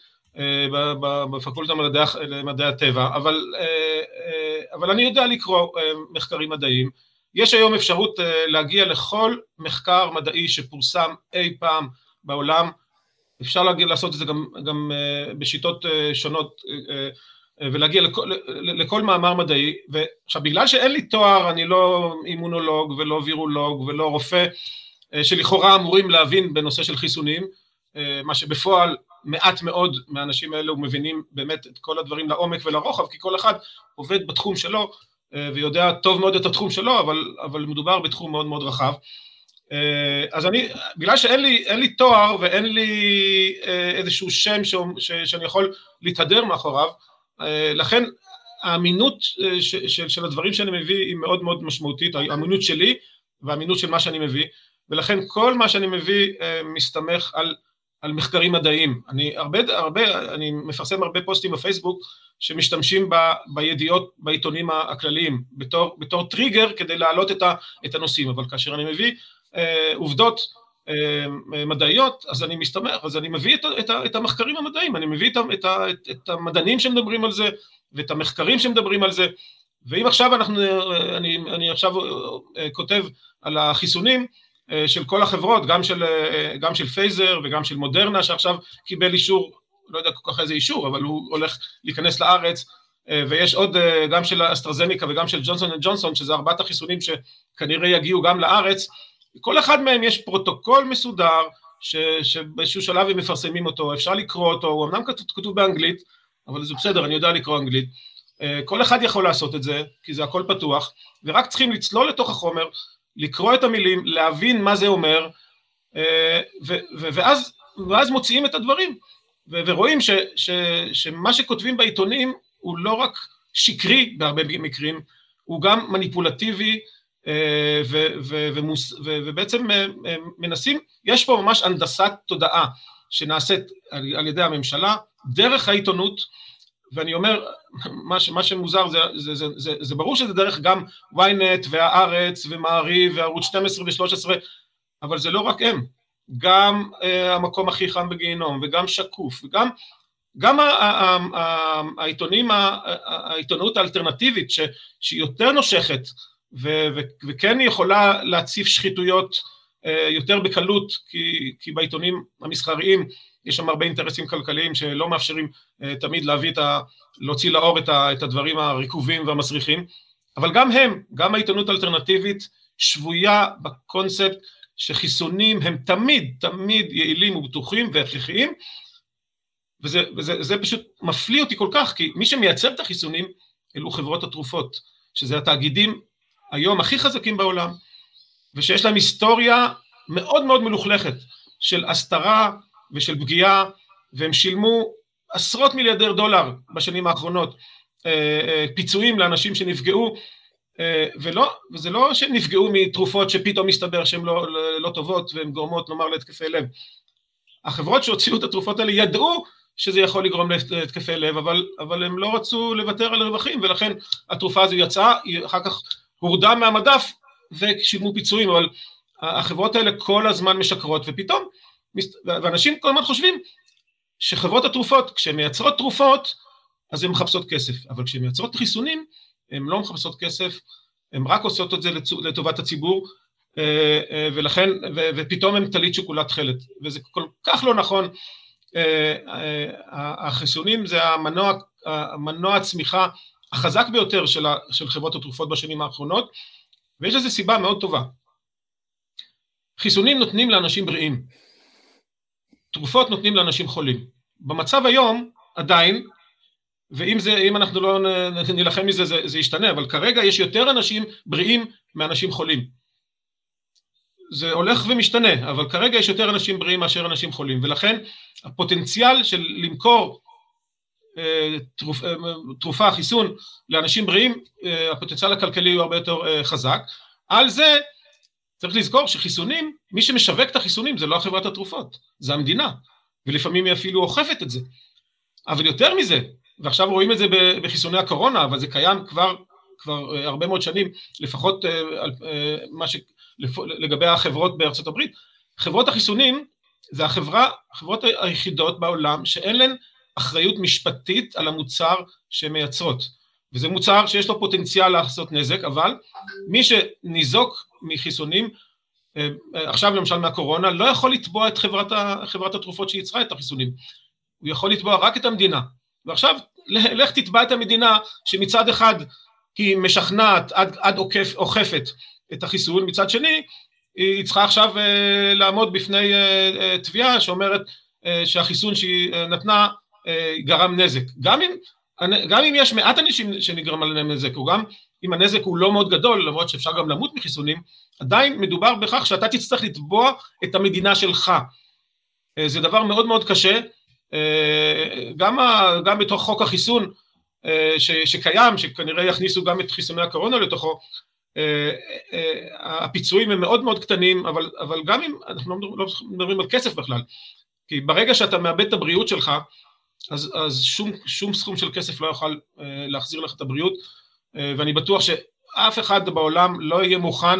בפקולטה למדעי הטבע, אבל, אה, אה, אבל אני יודע לקרוא אה, מחקרים מדעיים. יש היום אפשרות להגיע לכל מחקר מדעי שפורסם אי פעם בעולם, אפשר לעשות את זה גם, גם בשיטות שונות ולהגיע לכל, לכל מאמר מדעי, ועכשיו בגלל שאין לי תואר, אני לא אימונולוג ולא וירולוג ולא רופא, שלכאורה אמורים להבין בנושא של חיסונים, מה שבפועל מעט מאוד מהאנשים האלו מבינים באמת את כל הדברים לעומק ולרוחב, כי כל אחד עובד בתחום שלו אה, ויודע טוב מאוד את התחום שלו, אבל, אבל מדובר בתחום מאוד מאוד רחב. אה, אז אני, בגלל שאין לי, לי תואר ואין לי אה, איזשהו שם ש, ש, שאני יכול להתהדר מאחוריו, לכן האמינות של, של הדברים שאני מביא היא מאוד מאוד משמעותית, האמינות שלי והאמינות של מה שאני מביא, ולכן כל מה שאני מביא מסתמך על על מחקרים מדעיים. אני הרבה, הרבה, אני מפרסם הרבה פוסטים בפייסבוק שמשתמשים ב, בידיעות בעיתונים הכלליים בתור, בתור טריגר כדי להעלות את, ה, את הנושאים, אבל כאשר אני מביא אה, עובדות אה, מדעיות, אז אני מסתמך, אז אני מביא את, את, את המחקרים המדעיים, אני מביא את, את, את, את המדענים שמדברים על זה ואת המחקרים שמדברים על זה, ואם עכשיו אנחנו, אני, אני עכשיו אה, כותב על החיסונים, אה, של כל החברות, גם של, אה, גם של פייזר וגם של מודרנה שעכשיו קיבל אישור, לא יודע כל כך איזה אישור, אבל הוא הולך להיכנס לארץ, אה, ויש עוד, גם של אסטרזניקה וגם של ג'ונסון אנד ג'ונסון, שזה ארבעת החיסונים שכנראה יגיעו גם לארץ, כל אחד מהם יש פרוטוקול מסודר, ש, שבאיזשהו שלב הם מפרסמים אותו, אפשר לקרוא אותו, הוא אמנם כתוב, כתוב באנגלית, אבל זה בסדר, אני יודע לקרוא אנגלית, כל אחד יכול לעשות את זה, כי זה הכל פתוח, ורק צריכים לצלול לתוך החומר, לקרוא את המילים, להבין מה זה אומר, אה, ואז, ואז מוציאים את הדברים, ורואים ש, ש, שמה שכותבים בעיתונים הוא לא רק שקרי בהרבה מקרים, הוא גם מניפולטיבי, אה, ובעצם אה, מנסים, יש פה ממש הנדסת תודעה שנעשית על, על ידי הממשלה, דרך העיתונות, ואני אומר, מה, ש, מה שמוזר זה, זה, זה, זה, זה ברור שזה דרך גם ynet והארץ ומעריב וערוץ 12 ו-13, אבל זה לא רק הם, גם המקום הכי חם בגיהינום, וגם שקוף, וגם גם העיתונים, העיתונות האלטרנטיבית שהיא יותר נושכת וכן יכולה להציף שחיתויות יותר בקלות, כי, כי בעיתונים המסחריים יש שם הרבה אינטרסים כלכליים שלא מאפשרים תמיד להביא את ה... להוציא לאור את, ה, את הדברים הרקובים והמסריחים, אבל גם הם, גם העיתונות האלטרנטיבית שבויה בקונספט שחיסונים הם תמיד, תמיד יעילים ובטוחים והכרחיים, וזה, וזה וזה פשוט מפליא אותי כל כך, כי מי שמייצר את החיסונים אלו חברות התרופות, שזה התאגידים היום הכי חזקים בעולם, ושיש להם היסטוריה מאוד מאוד מלוכלכת של הסתרה ושל פגיעה, והם שילמו עשרות מיליארדר דולר בשנים האחרונות, אה, אה, פיצויים לאנשים שנפגעו, אה, ולא, וזה לא שהם נפגעו מתרופות שפתאום מסתבר שהן לא, לא, לא טובות והן גורמות נאמר להתקפי לב. החברות שהוציאו את התרופות האלה ידעו שזה יכול לגרום להתקפי לב, אבל, אבל הם לא רצו לוותר על הרווחים, ולכן התרופה הזו יצאה, היא אחר כך הורדה מהמדף ושילמו פיצויים, אבל החברות האלה כל הזמן משקרות, ופתאום, ואנשים כל הזמן חושבים שחברות התרופות, כשהן מייצרות תרופות, אז הן מחפשות כסף, אבל כשהן מייצרות חיסונים, הן לא מחפשות כסף, הן רק עושות את זה לטובת הציבור, אה, אה, ולכן, ופתאום הן טלית שוקולת תכלת, וזה כל כך לא נכון. אה, החיסונים זה המנוע, המנוע הצמיחה החזק ביותר של, של חברות התרופות בשנים האחרונות, ויש לזה סיבה מאוד טובה. חיסונים נותנים לאנשים בריאים, תרופות נותנים לאנשים חולים. במצב היום, עדיין, ואם זה, אנחנו לא נילחם מזה זה, זה ישתנה, אבל כרגע יש יותר אנשים בריאים מאנשים חולים. זה הולך ומשתנה, אבל כרגע יש יותר אנשים בריאים מאשר אנשים חולים, ולכן הפוטנציאל של למכור אה, תרופה, חיסון לאנשים בריאים, אה, הפוטנציאל הכלכלי הוא הרבה יותר חזק. על זה צריך לזכור שחיסונים, מי שמשווק את החיסונים זה לא חברת התרופות, זה המדינה, ולפעמים היא אפילו אוכפת את זה. אבל יותר מזה, ועכשיו רואים את זה בחיסוני הקורונה, אבל זה קיים כבר, כבר הרבה מאוד שנים, לפחות מה ש... לגבי החברות בארצות הברית, חברות החיסונים זה החברה, החברות היחידות בעולם שאין להן אחריות משפטית על המוצר שהן מייצרות. וזה מוצר שיש לו פוטנציאל לעשות נזק, אבל מי שניזוק מחיסונים, אה, עכשיו למשל מהקורונה, לא יכול לתבוע את חברת, ה, חברת התרופות שייצרה את החיסונים. הוא יכול לתבוע רק את המדינה. ועכשיו, לך תתבע את המדינה שמצד אחד היא משכנעת עד, עד עוקף, אוכפת את החיסון, מצד שני היא צריכה עכשיו אה, לעמוד בפני אה, תביעה שאומרת שהחיסון שהיא נתנה גרם נזק. גם אם, גם אם יש מעט אנשים שנגרם עליהם נזק, או גם אם הנזק הוא לא מאוד גדול, למרות שאפשר גם למות מחיסונים, עדיין מדובר בכך שאתה תצטרך לתבוע את המדינה שלך. אה, זה דבר מאוד מאוד קשה, אה, גם, גם בתוך חוק החיסון אה, ש, שקיים, שכנראה יכניסו גם את חיסוני הקורונה לתוכו, הפיצויים הם מאוד מאוד קטנים, אבל, אבל גם אם, אנחנו לא מדברים על כסף בכלל, כי ברגע שאתה מאבד את הבריאות שלך, אז, אז שום, שום סכום של כסף לא יוכל אה, להחזיר לך את הבריאות, אה, ואני בטוח שאף אחד בעולם לא יהיה מוכן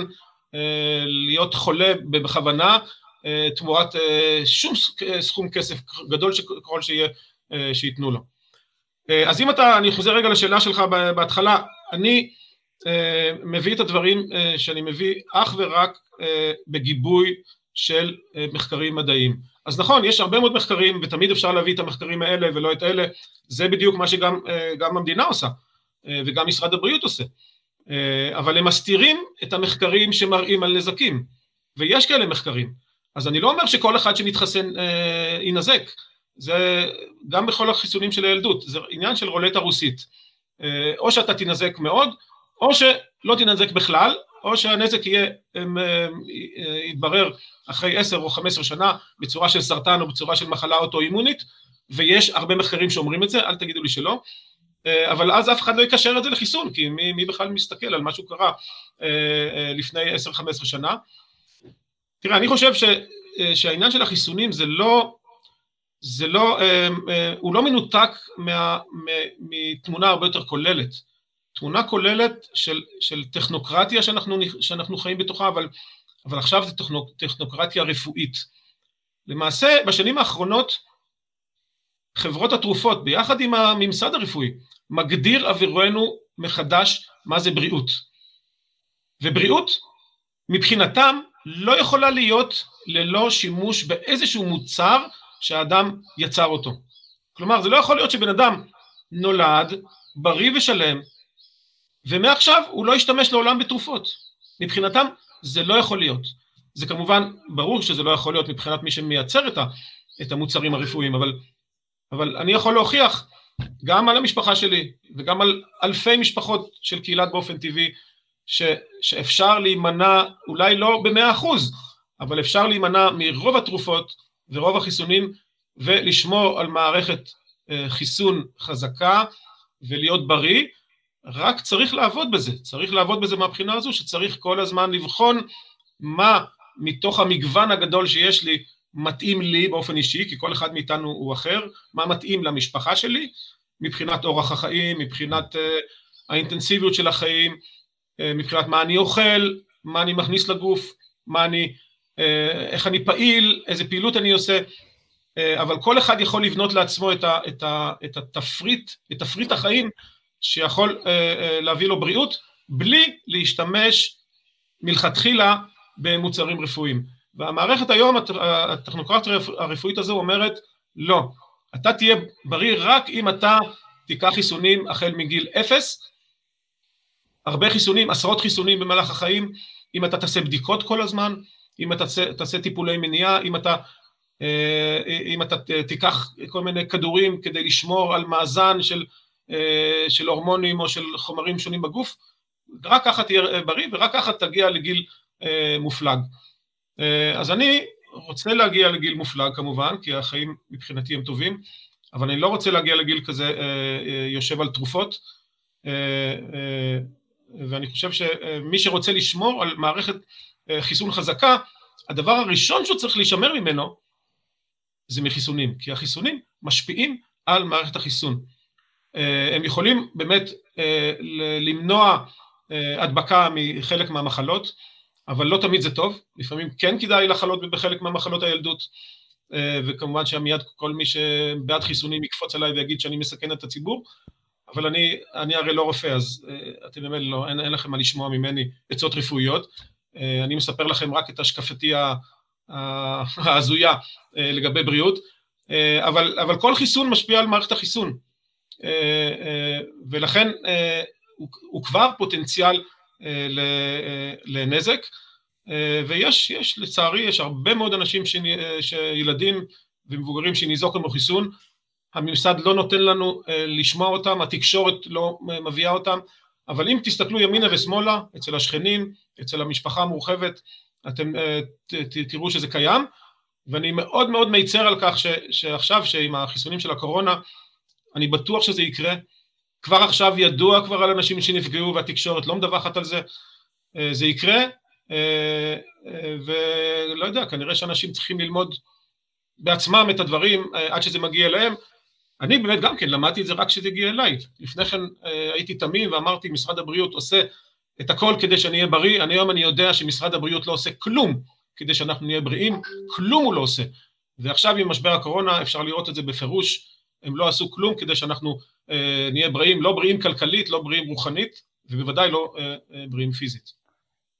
אה, להיות חולה בכוונה תמורת שום סכום כסף גדול ככל שיהיה, שייתנו לו. אז אם אתה, אני חוזר רגע לשאלה שלך בהתחלה, אני מביא את הדברים שאני מביא אך ורק בגיבוי של מחקרים מדעיים. אז נכון, יש הרבה מאוד מחקרים, ותמיד אפשר להביא את המחקרים האלה ולא את אלה, זה בדיוק מה שגם אה, המדינה עושה, אה, וגם משרד הבריאות עושה. אה, אבל הם מסתירים את המחקרים שמראים על נזקים, ויש כאלה מחקרים. אז אני לא אומר שכל אחד שמתחסן יינזק, זה גם בכל החיסונים של הילדות, זה עניין של רולטה רוסית. או שאתה תינזק מאוד, או שלא תינזק בכלל, או שהנזק יהיה, יתברר אחרי עשר או חמש עשרה שנה בצורה של סרטן או בצורה של מחלה אוטואימונית, ויש הרבה מחקרים שאומרים את זה, אל תגידו לי שלא, אה, אבל אז אף אחד לא יקשר את זה לחיסון, כי מי, מי בכלל מסתכל על מה שהוא קרה אה, אה, לפני עשר, חמש עשרה שנה. תראה, אני חושב ש, שהעניין של החיסונים זה לא, זה לא, הוא לא מנותק מה, מתמונה הרבה יותר כוללת. תמונה כוללת של, של טכנוקרטיה שאנחנו, שאנחנו חיים בתוכה, אבל אבל עכשיו זה טכנוקרטיה רפואית. למעשה, בשנים האחרונות, חברות התרופות, ביחד עם הממסד הרפואי, מגדיר עבורנו מחדש מה זה בריאות. ובריאות, מבחינתם, לא יכולה להיות ללא שימוש באיזשהו מוצר שהאדם יצר אותו. כלומר, זה לא יכול להיות שבן אדם נולד, בריא ושלם, ומעכשיו הוא לא ישתמש לעולם בתרופות. מבחינתם זה לא יכול להיות. זה כמובן, ברור שזה לא יכול להיות מבחינת מי שמייצר את, ה, את המוצרים הרפואיים, אבל, אבל אני יכול להוכיח גם על המשפחה שלי וגם על אלפי משפחות של קהילת באופן טבעי, ש, שאפשר להימנע, אולי לא במאה אחוז, אבל אפשר להימנע מרוב התרופות ורוב החיסונים ולשמור על מערכת אה, חיסון חזקה ולהיות בריא, רק צריך לעבוד בזה, צריך לעבוד בזה מהבחינה הזו שצריך כל הזמן לבחון מה מתוך המגוון הגדול שיש לי מתאים לי באופן אישי, כי כל אחד מאיתנו הוא אחר, מה מתאים למשפחה שלי מבחינת אורח החיים, מבחינת uh, האינטנסיביות של החיים, uh, מבחינת מה אני אוכל, מה אני מכניס לגוף, מה אני, uh, איך אני פעיל, איזה פעילות אני עושה, uh, אבל כל אחד יכול לבנות לעצמו את, ה, את, ה, את התפריט, את תפריט החיים שיכול uh, uh, להביא לו בריאות, בלי להשתמש מלכתחילה במוצרים רפואיים. והמערכת היום, הטכנוקרטיה הרפואית הזו אומרת, לא, אתה תהיה בריא רק אם אתה תיקח חיסונים החל מגיל אפס, הרבה חיסונים, עשרות חיסונים במהלך החיים, אם אתה תעשה בדיקות כל הזמן, אם אתה תעשה, טיפולי מניעה, אם אתה, אה, אם אתה תיקח כל מיני כדורים כדי לשמור על מאזן של, אה, של הורמונים או של חומרים שונים בגוף, רק ככה תהיה בריא ורק ככה תגיע לגיל אה, מופלג. אה, אז אני רוצה להגיע לגיל מופלג כמובן, כי החיים מבחינתי הם טובים, אבל אני לא רוצה להגיע לגיל כזה אה, יושב על תרופות, ואני חושב שמי שרוצה לשמור על מערכת חיסון חזקה, הדבר הראשון שהוא צריך להישמר ממנו זה מחיסונים, כי החיסונים משפיעים על מערכת החיסון. הם יכולים באמת למנוע הדבקה מחלק מהמחלות, אבל לא תמיד זה טוב, לפעמים כן כדאי לחלות בחלק מהמחלות הילדות, אה, וכמובן שמיד כל מי שבעד חיסונים יקפוץ עליי ויגיד שאני מסכן את הציבור, אבל אני, אני הרי לא רופא, אז אה, אתם באמת לא, אין, אין לכם מה לשמוע ממני עצות רפואיות, אה, אני מספר לכם רק את השקפתי ההזויה לגבי בריאות, אבל, אבל כל חיסון משפיע על מערכת החיסון, ולכן הוא, הוא כבר פוטנציאל אה, אה, לנזק, אה, ויש, יש, לצערי, יש הרבה מאוד אנשים, שילדים ומבוגרים שניזוקו מחיסון, הממסד לא נותן לנו לשמוע אותם, התקשורת לא מביאה אותם, אבל אם תסתכלו ימינה ושמאלה, אצל השכנים, אצל המשפחה המורחבת, אתם תראו שזה קיים, ואני מאוד מאוד מיצר על כך ש, שעכשיו, שעם החיסונים של הקורונה, אני בטוח שזה יקרה, כבר עכשיו ידוע כבר על אנשים שנפגעו והתקשורת לא מדווחת על זה, אה, זה יקרה, אה, אה, ולא יודע, כנראה שאנשים צריכים ללמוד בעצמם את הדברים עד שזה מגיע אליהם. אני באמת גם כן למדתי את זה רק כשזה הגיע אליי. לפני כן הייתי תמים ואמרתי, משרד הבריאות עושה את הכל כדי שאני אהיה בריא, אני היום אני יודע שמשרד הבריאות לא עושה כלום כדי שאנחנו נהיה בריאים, כלום הוא לא עושה. ועכשיו עם משבר הקורונה אפשר לראות את זה בפירוש, הם לא עשו כלום כדי שאנחנו אה, נהיה בריאים, לא בריאים כלכלית, לא בריאים רוחנית, ובוודאי לא אה, אה, בריאים פיזית.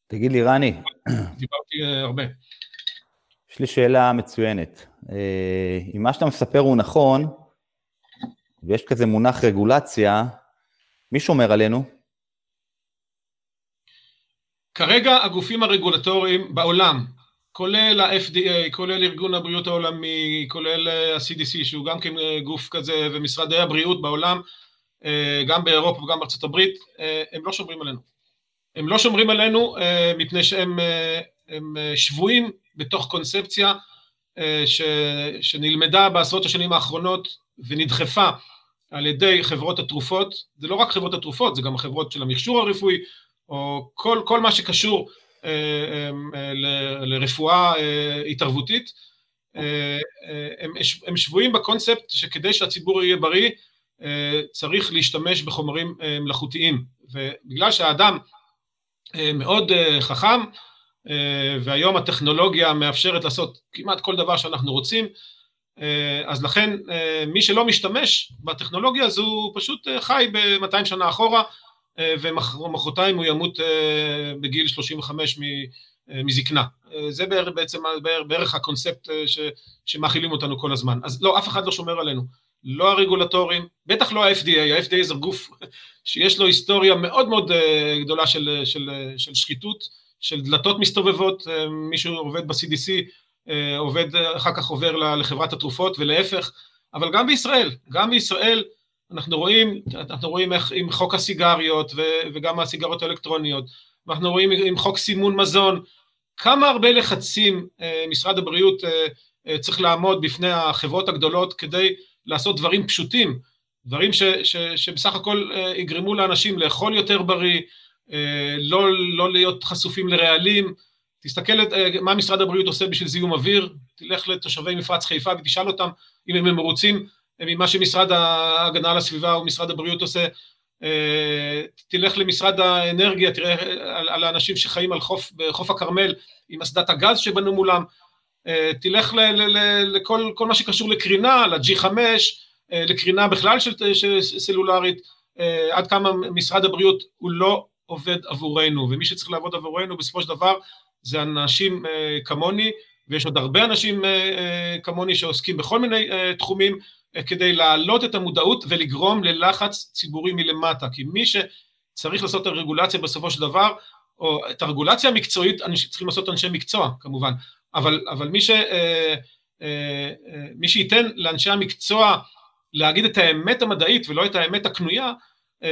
תגיד לי, רני.
דיברתי הרבה.
יש לי שאלה מצוינת. אם מה שאתה מספר הוא נכון, ויש כזה מונח רגולציה, מי שומר עלינו?
כרגע הגופים הרגולטוריים בעולם, כולל ה-FDA, כולל ארגון הבריאות העולמי, כולל ה-CDC שהוא גם כן אה, גוף כזה ומשרדי הבריאות בעולם, אה, גם באירופה וגם בארצות הברית, אה, הם לא שומרים עלינו. הם לא שומרים עלינו מפני שהם שבויים בתוך קונספציה ש, שנלמדה בעשרות השנים האחרונות ונדחפה על ידי חברות התרופות, זה לא רק חברות התרופות, זה גם החברות של המכשור הרפואי, או כל, כל מה שקשור אה, אה, לרפואה אה, התערבותית, הם, שבויים בקונספט שכדי שהציבור יהיה בריא צריך להשתמש בחומרים מלאכותיים. ובגלל שהאדם מאוד חכם והיום הטכנולוגיה מאפשרת לעשות כמעט כל דבר שאנחנו רוצים, אז לכן מי שלא משתמש בטכנולוגיה הזו פשוט חי ב-200 שנה אחורה, ומחרתיים הוא ימות בגיל 35 מזקנה. זה בעצם בערך הקונספט שמאכילים אותנו כל הזמן. אז לא, אף אחד לא שומר עלינו. לא הרגולטורים, בטח לא ה-FDA, ה-FDA זה גוף שיש לו היסטוריה מאוד מאוד אה, גדולה של, של, של שחיתות, של דלתות מסתובבות, אה, מישהו עובד ב-CDC, אה, עובד, אחר כך עובר לחברת התרופות ולהפך, אבל גם בישראל, גם בישראל אנחנו רואים, אנחנו רואים איך עם חוק הסיגריות וגם הסיגריות האלקטרוניות, ואנחנו רואים עם חוק סימון מזון, כמה הרבה לחצים משרד הבריאות צריך לעמוד בפני החברות הגדולות כדי לעשות דברים פשוטים, דברים ש, ש, שבסך הכל אה, יגרמו לאנשים לאכול יותר בריא, אה, לא, לא להיות חשופים לרעלים. תסתכל אה, מה משרד הבריאות עושה בשביל זיהום אוויר, תלך לתושבי מפרץ חיפה ותשאל אותם אם הם מרוצים ממה שמשרד ההגנה על הסביבה או משרד הבריאות עושה. תלך למשרד האנרגיה, תראה על, על האנשים שחיים על חוף, בחוף הכרמל עם אסדת הגז שבנו מולם. אה, תלך לכל מה שקשור לקרינה, ל-G5, אה, לקרינה בכלל של, של סלולרית, אה, עד כמה משרד הבריאות הוא לא עובד עבורנו, ומי שצריך לעבוד עבורנו בסופו של דבר זה אנשים כמוני, ויש עוד הרבה אנשים כמוני שעוסקים בכל מיני תחומים כדי להעלות את המודעות ולגרום ללחץ ציבורי מלמטה, כי מי שצריך לעשות את הרגולציה בסופו של דבר, או את הרגולציה המקצועית צריכים לעשות אנשי מקצוע כמובן, אבל, אבל מי, ש, אה, אה, אה, מי שייתן לאנשי המקצוע להגיד את האמת המדעית ולא את האמת הקנויה,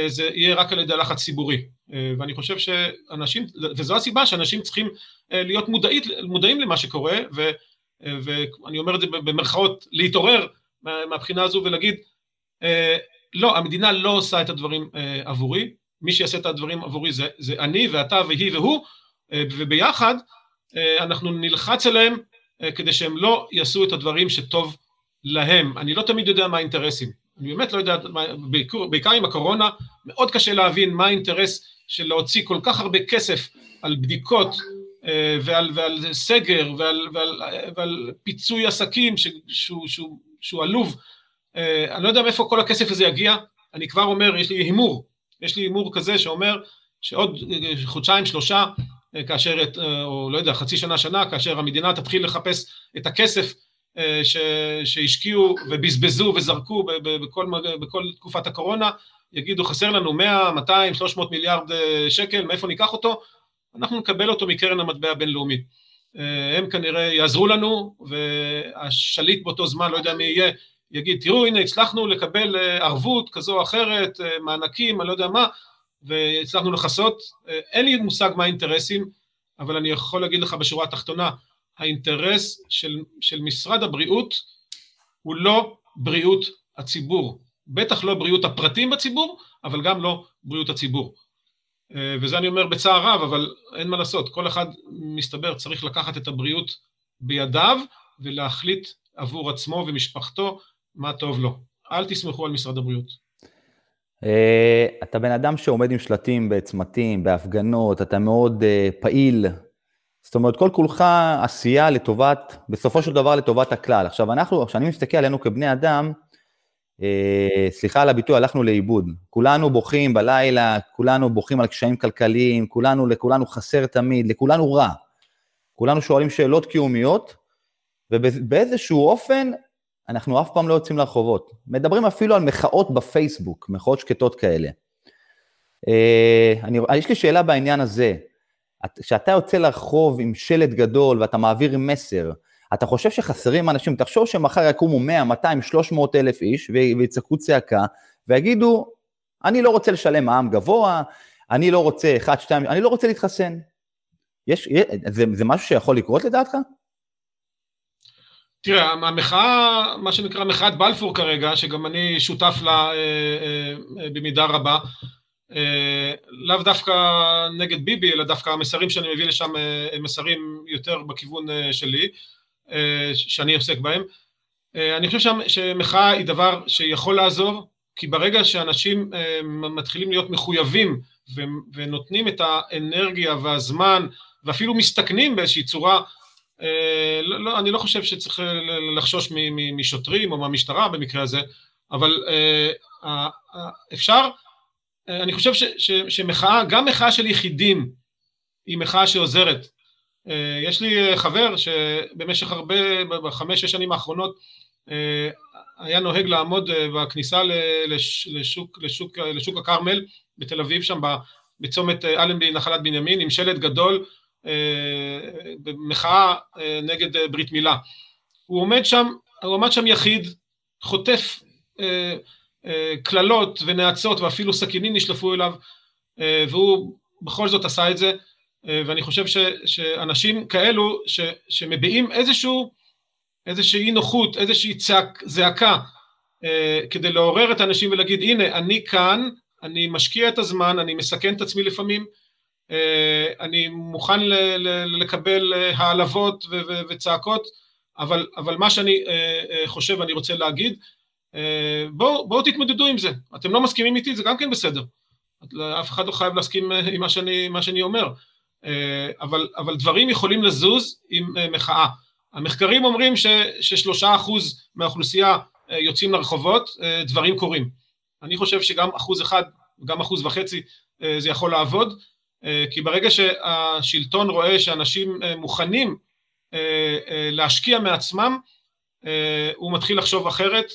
זה יהיה רק על ידי לחץ ציבורי. ואני חושב שאנשים, וזו הסיבה שאנשים צריכים להיות מודעית, מודעים למה שקורה, ו, ואני אומר את זה במרכאות, להתעורר מהבחינה הזו ולהגיד, לא, המדינה לא עושה את הדברים עבורי, מי שיעשה את הדברים עבורי זה, זה אני ואתה והיא והוא, וביחד אה, אנחנו נלחץ עליהם אה, כדי שהם לא יעשו את הדברים שטוב להם. אני לא תמיד יודע מה האינטרסים. אני באמת לא יודע, בעיקר, בעיקר עם הקורונה, מאוד קשה להבין מה האינטרס של להוציא כל כך הרבה כסף על בדיקות אה, ועל, ועל סגר ועל, ועל, ועל פיצוי עסקים ש, שהוא, שהוא, שהוא עלוב. אני לא יודע מאיפה כל הכסף הזה יגיע, אני כבר אומר, יש לי הימור, יש לי הימור כזה שאומר שעוד חודשיים, שלושה, כאשר, או לא יודע, חצי שנה, שנה, כאשר המדינה תתחיל לחפש את הכסף אה, ש, שהשקיעו ובזבזו וזרקו בכל, בכל תקופת הקורונה, יגידו חסר לנו 100, 200, 300 מיליארד אה, שקל, מאיפה ניקח אותו? אנחנו נקבל אותו מקרן המטבע הבינלאומית. אה, הם כנראה יעזרו לנו, והשליט באותו זמן, לא יודע מי יהיה, יגיד, תראו, הנה, הצלחנו לקבל ערבות כזו או אחרת, מענקים, אני לא יודע מה, והצלחנו לכסות, אין לי מושג מה האינטרסים, אבל אני יכול להגיד לך בשורה התחתונה, האינטרס של, של משרד הבריאות הוא לא בריאות הציבור, בטח לא בריאות הפרטים בציבור, אבל גם לא בריאות הציבור. וזה אני אומר בצער רב, אבל אין מה לעשות, כל אחד מסתבר צריך לקחת את הבריאות בידיו ולהחליט עבור עצמו ומשפחתו מה טוב לו. אל תסמכו על משרד הבריאות.
אה, אתה בן אדם שעומד עם שלטים בצמתים, בהפגנות, אתה מאוד uh, פעיל. זאת אומרת, כל כולך עשייה לטובת, בסופו של דבר לטובת הכלל. עכשיו, אנחנו, כשאני מסתכל עלינו כבני אדם, uh, סליחה על הביטוי, הלכנו לאיבוד. כולנו בוכים בלילה, כולנו בוכים על קשיים כלכליים, כולנו, לכולנו חסר תמיד, לכולנו רע. כולנו שואלים שאלות קיומיות, ובאיזשהו אופן אנחנו אף פעם לא יוצאים לרחובות. מדברים אפילו על מחאות בפייסבוק, מחאות שקטות כאלה. אה, אני, יש לי שאלה בעניין הזה. כשאתה יוצא לרחוב עם שלט גדול ואתה מעביר מסר, אתה חושב שחסרים אנשים? תחשוב שמחר יקומו 100, 200, 300 אלף איש ויצעקו צעקה ויגידו, אני לא רוצה לשלם מע"מ גבוה, אני לא רוצה 1, 2, אני לא רוצה להתחסן. יש, זה, זה משהו שיכול לקרות לדעתך?
תראה, המחאה, מה שנקרא מחאת בלפור כרגע, שגם אני שותף לה אה, אה, במידה רבה, אה, לאו דווקא נגד ביבי, אלא דווקא המסרים שאני מביא לשם הם מסרים יותר בכיוון שלי, שאני עוסק בהם. אני חושב שמחאה היא דבר שיכול לעזור, כי ברגע שאנשים מתחילים להיות מחויבים ונותנים את האנרגיה והזמן ואפילו מסתכנים באיזושהי צורה, לא, לא, אני לא חושב שצריך לחשוש משוטרים או מהמשטרה במקרה הזה, אבל אפשר, אני חושב ש, ש, שמחאה, גם מחאה של יחידים היא מחאה שעוזרת. יש לי חבר שבמשך הרבה, בחמש-שש שנים האחרונות, היה נוהג לעמוד בכניסה לשוק, לשוק, לשוק הכרמל בתל אביב, שם בצומת אלנבי נחלת בנימין, עם שלט גדול במחאה נגד ברית מילה. הוא עומד שם, הוא עמד שם יחיד, חוטף קללות ונאצות ואפילו סכינים נשלפו אליו, והוא בכל זאת עשה את זה, ואני חושב ש, שאנשים כאלו ש, שמביעים איזשהו, איזושהי נוחות, איזושהי צעק, זעקה, כדי לעורר את האנשים ולהגיד הנה אני כאן, אני משקיע את הזמן, אני מסכן את עצמי לפעמים, אני מוכן לקבל העלבות וצעקות, אבל, אבל מה שאני חושב ואני רוצה להגיד, בואו בוא תתמודדו עם זה, אתם לא מסכימים איתי, זה גם כן בסדר, אף אחד לא חייב להסכים עם מה שאני, מה שאני אומר, אבל, אבל דברים יכולים לזוז עם מחאה. המחקרים אומרים ששלושה אחוז מהאוכלוסייה יוצאים לרחובות, דברים קורים. אני חושב שגם אחוז אחד, גם אחוז וחצי, זה יכול לעבוד, כי ברגע שהשלטון רואה שאנשים מוכנים להשקיע מעצמם, הוא מתחיל לחשוב אחרת,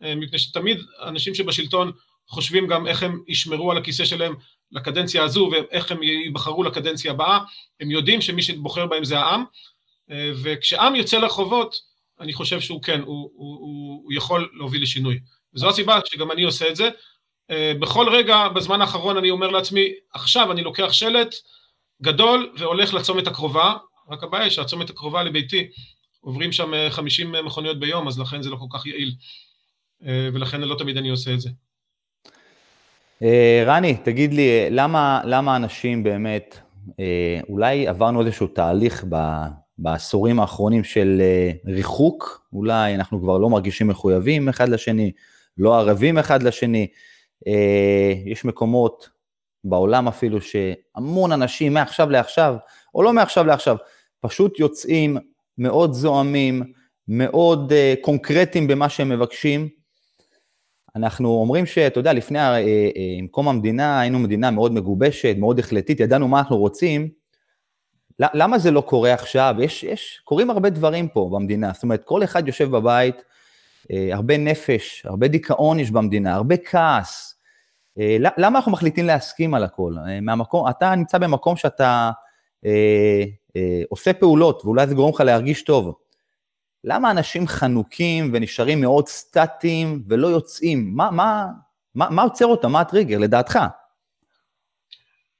מפני שתמיד אנשים שבשלטון חושבים גם איך הם ישמרו על הכיסא שלהם לקדנציה הזו ואיך הם ייבחרו לקדנציה הבאה, הם יודעים שמי שבוחר בהם זה העם, וכשעם יוצא לרחובות, אני חושב שהוא כן, הוא, הוא, הוא, הוא יכול להוביל לשינוי. וזו הסיבה שגם אני עושה את זה. בכל רגע בזמן האחרון אני אומר לעצמי, עכשיו אני לוקח שלט גדול והולך לצומת הקרובה, רק הבעיה שהצומת הקרובה לביתי עוברים שם 50 מכוניות ביום, אז לכן זה לא כל כך יעיל. ולכן לא תמיד אני עושה את זה.
אה, רני, תגיד לי, למה, למה אנשים באמת, אה, אולי עברנו איזשהו תהליך ב, בעשורים האחרונים של אה, ריחוק, אולי אנחנו כבר לא מרגישים מחויבים אחד לשני, לא ערבים אחד לשני, יש מקומות בעולם אפילו שהמון אנשים מעכשיו לעכשיו, או לא מעכשיו לעכשיו, פשוט יוצאים מאוד זועמים, מאוד קונקרטיים במה שהם מבקשים, אנחנו אומרים שאתה יודע, לפני, אה, אה, עם קום המדינה, היינו מדינה מאוד מגובשת, מאוד החלטית, ידענו מה אנחנו רוצים. למה זה לא קורה עכשיו? יש, יש, קורים הרבה דברים פה במדינה, זאת אומרת, כל אחד יושב בבית, אה, הרבה נפש, הרבה דיכאון יש במדינה, הרבה כעס. למה אנחנו מחליטים להסכים על הכל? מהמקום, אתה נמצא במקום שאתה אה, אה, עושה פעולות, ואולי זה גורם לך להרגיש טוב. למה אנשים חנוקים ונשארים מאוד סטטיים ולא יוצאים? מה, מה, מה, מה עוצר אותם? מה הטריגר לדעתך?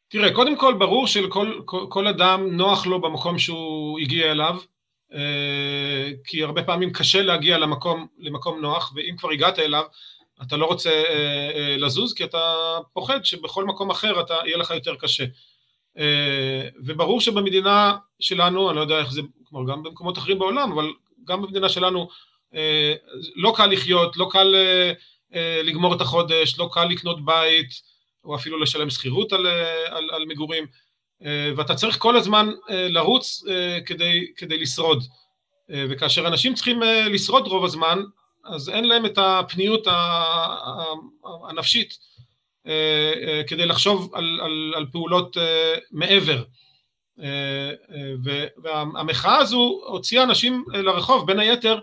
תראה, קודם כל ברור שלכל כל, כל אדם נוח לו במקום שהוא הגיע אליו, אה, כי הרבה פעמים קשה להגיע למקום, למקום נוח, ואם כבר הגעת אליו, אתה לא רוצה אה, אה, לזוז, כי אתה פוחד שבכל מקום אחר אתה, יהיה לך יותר קשה. וברור שבמדינה שלנו, אני לא יודע איך זה, כלומר גם במקומות אחרים בעולם, אבל גם במדינה שלנו אה, לא קל לחיות, לא קל אה, אה, לגמור את החודש, לא קל לקנות בית, או אפילו לשלם שכירות על, על, על מגורים, ואתה צריך כל הזמן לרוץ כדי, כדי לשרוד. וכאשר אנשים צריכים לשרוד רוב הזמן, אז אין להם את הפניות הנפשית כדי לחשוב על, על, על פעולות מעבר. אה, אה, והמחאה הזו הוציאה אנשים אה, לרחוב, בין היתר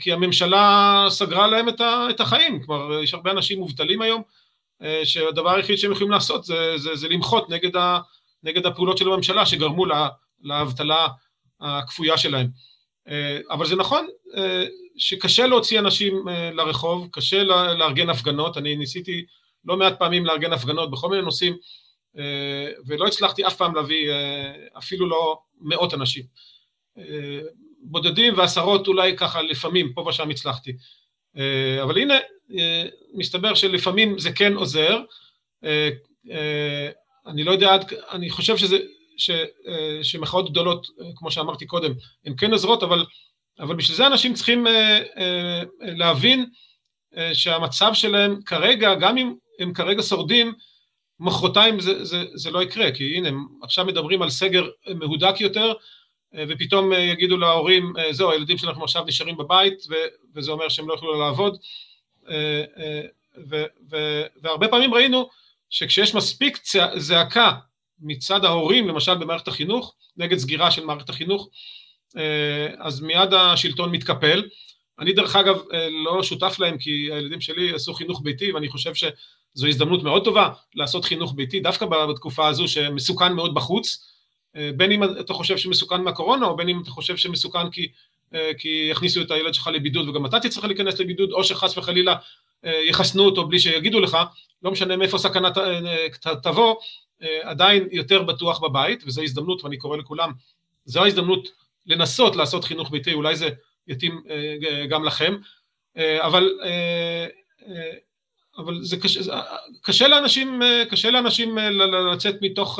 כי הממשלה סגרה להם את החיים, כלומר יש הרבה אנשים מובטלים היום, שהדבר היחיד שהם יכולים לעשות זה, זה, זה למחות נגד, ה, נגד הפעולות של הממשלה שגרמו לה, לאבטלה הכפויה שלהם. אבל זה נכון שקשה להוציא אנשים לרחוב, קשה לארגן הפגנות, אני ניסיתי לא מעט פעמים לארגן הפגנות בכל מיני נושאים, ולא הצלחתי אף פעם להביא אה, אפילו לא מאות אנשים. אה, בודדים ועשרות אולי ככה לפעמים, פה ושם הצלחתי. אבל הנה, מסתבר שלפעמים זה כן עוזר. אני לא יודע, אני חושב שזה, ש, שמחאות גדולות, כמו שאמרתי קודם, הן כן עוזרות, אבל, אבל בשביל זה אנשים צריכים להבין שהמצב שלהם כרגע, גם אם הם כרגע שורדים, מחרתיים זה, זה, זה לא יקרה, כי הנה, עכשיו מדברים על סגר מהודק יותר, ופתאום יגידו להורים, זהו, הילדים שלנו עכשיו נשארים בבית, וזה אומר שהם לא יוכלו לעבוד, ו, ו, והרבה פעמים ראינו שכשיש מספיק זעקה מצד ההורים, למשל במערכת החינוך, נגד סגירה של מערכת החינוך, אז מיד השלטון מתקפל. אני דרך אגב לא שותף להם כי הילדים שלי עשו חינוך ביתי ואני חושב שזו הזדמנות מאוד טובה לעשות חינוך ביתי דווקא בתקופה הזו שמסוכן מאוד בחוץ, בין אם אתה חושב שמסוכן מהקורונה או בין אם אתה חושב שמסוכן כי, כי יכניסו את הילד שלך לבידוד וגם אתה תצטרך להיכנס לבידוד או שחס וחלילה יחסנו אותו בלי שיגידו לך, לא משנה מאיפה הסכנה תבוא, עדיין יותר בטוח בבית וזו הזדמנות ואני קורא לכולם, זו ההזדמנות לנסות לעשות חינוך ביתי, אולי זה יתאים גם לכם, אבל, אבל זה קשה, קשה לאנשים, קשה לאנשים לצאת מתוך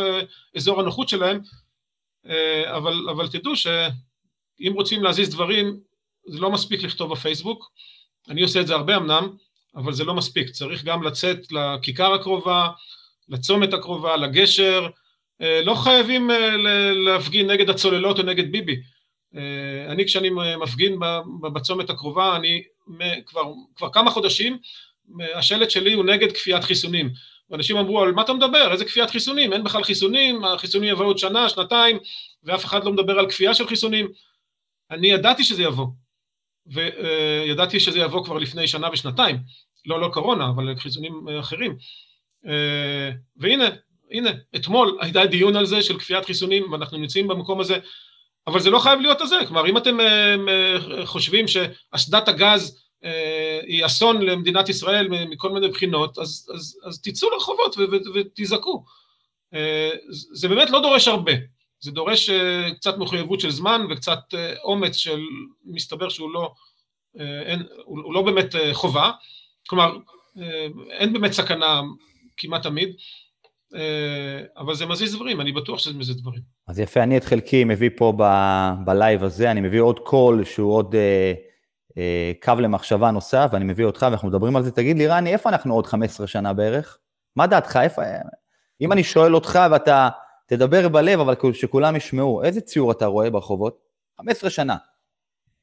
אזור הנוחות שלהם, אבל, אבל תדעו שאם רוצים להזיז דברים, זה לא מספיק לכתוב בפייסבוק, אני עושה את זה הרבה אמנם, אבל זה לא מספיק, צריך גם לצאת לכיכר הקרובה, לצומת הקרובה, לגשר, לא חייבים להפגין נגד הצוללות או נגד ביבי, אה, אני כשאני מפגין בצומת הקרובה, אני כבר, כבר כמה חודשים, השלט שלי הוא נגד כפיית חיסונים. ואנשים אמרו, על מה אתה מדבר? איזה כפיית חיסונים? אין בכלל חיסונים, החיסונים יבואו עוד שנה, שנתיים, ואף אחד לא מדבר על כפייה של חיסונים. אני ידעתי שזה יבוא, וידעתי שזה יבוא כבר לפני שנה ושנתיים, לא, לא קורונה, אבל חיסונים אחרים. אה, והנה, הנה, אתמול הייתה דיון על זה של כפיית חיסונים, ואנחנו נמצאים במקום הזה אבל זה לא חייב להיות הזה, כלומר אם אתם אה, אה, חושבים שאסדת הגז אה, היא אסון למדינת ישראל מכל מיני בחינות, אז, אז, אז תצאו לרחובות ותזעקו. זה באמת לא דורש הרבה, זה דורש קצת מחויבות של זמן וקצת אומץ של, מסתבר שהוא לא, אין, הוא לא באמת חובה, כלומר אין באמת סכנה כמעט תמיד, אה, אבל זה מזיז דברים, אני בטוח שזה מזיז דברים.
אז יפה, אני את חלקי מביא פה ב- בלייב הזה, אני מביא עוד קול שהוא עוד אה, אה, קו למחשבה נוסף, ואני מביא אותך ואנחנו מדברים על זה. תגיד לי, רני, איפה אנחנו עוד 15 שנה בערך? מה דעתך? איפה... אם אני שואל אותך ואתה תדבר בלב, אבל שכולם ישמעו, איזה ציור אתה רואה ברחובות? 15 שנה.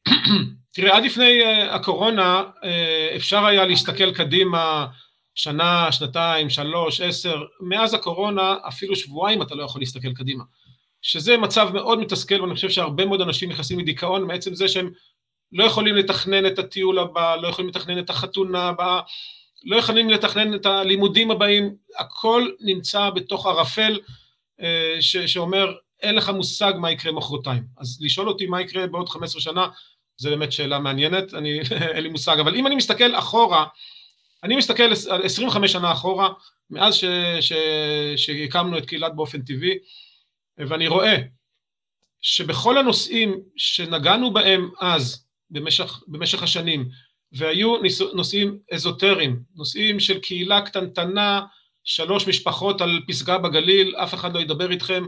תראה, עד לפני uh, הקורונה אפשר היה להסתכל קדימה שנה, שנתיים, שלוש, עשר, מאז הקורונה אפילו שבועיים אתה לא יכול להסתכל קדימה. שזה מצב מאוד מתסכל ואני חושב שהרבה מאוד אנשים נכנסים לדיכאון מעצם זה שהם לא יכולים לתכנן את הטיול הבא, לא יכולים לתכנן את החתונה הבאה, לא יכולים לתכנן את הלימודים הבאים, הכל נמצא בתוך ערפל אה, ש- שאומר אין לך מושג מה יקרה מחרתיים. אז לשאול אותי מה יקרה בעוד 15 שנה, זה באמת שאלה מעניינת, אני, אין לי מושג, אבל אם אני מסתכל אחורה, אני מסתכל על 25 שנה אחורה, מאז ש, ש, שהקמנו את קהילת באופן טבעי, ואני רואה שבכל הנושאים שנגענו בהם אז, במשך, במשך השנים, והיו נושאים אזוטריים, נושאים של קהילה קטנטנה, שלוש משפחות על פסגה בגליל, אף אחד לא ידבר איתכם,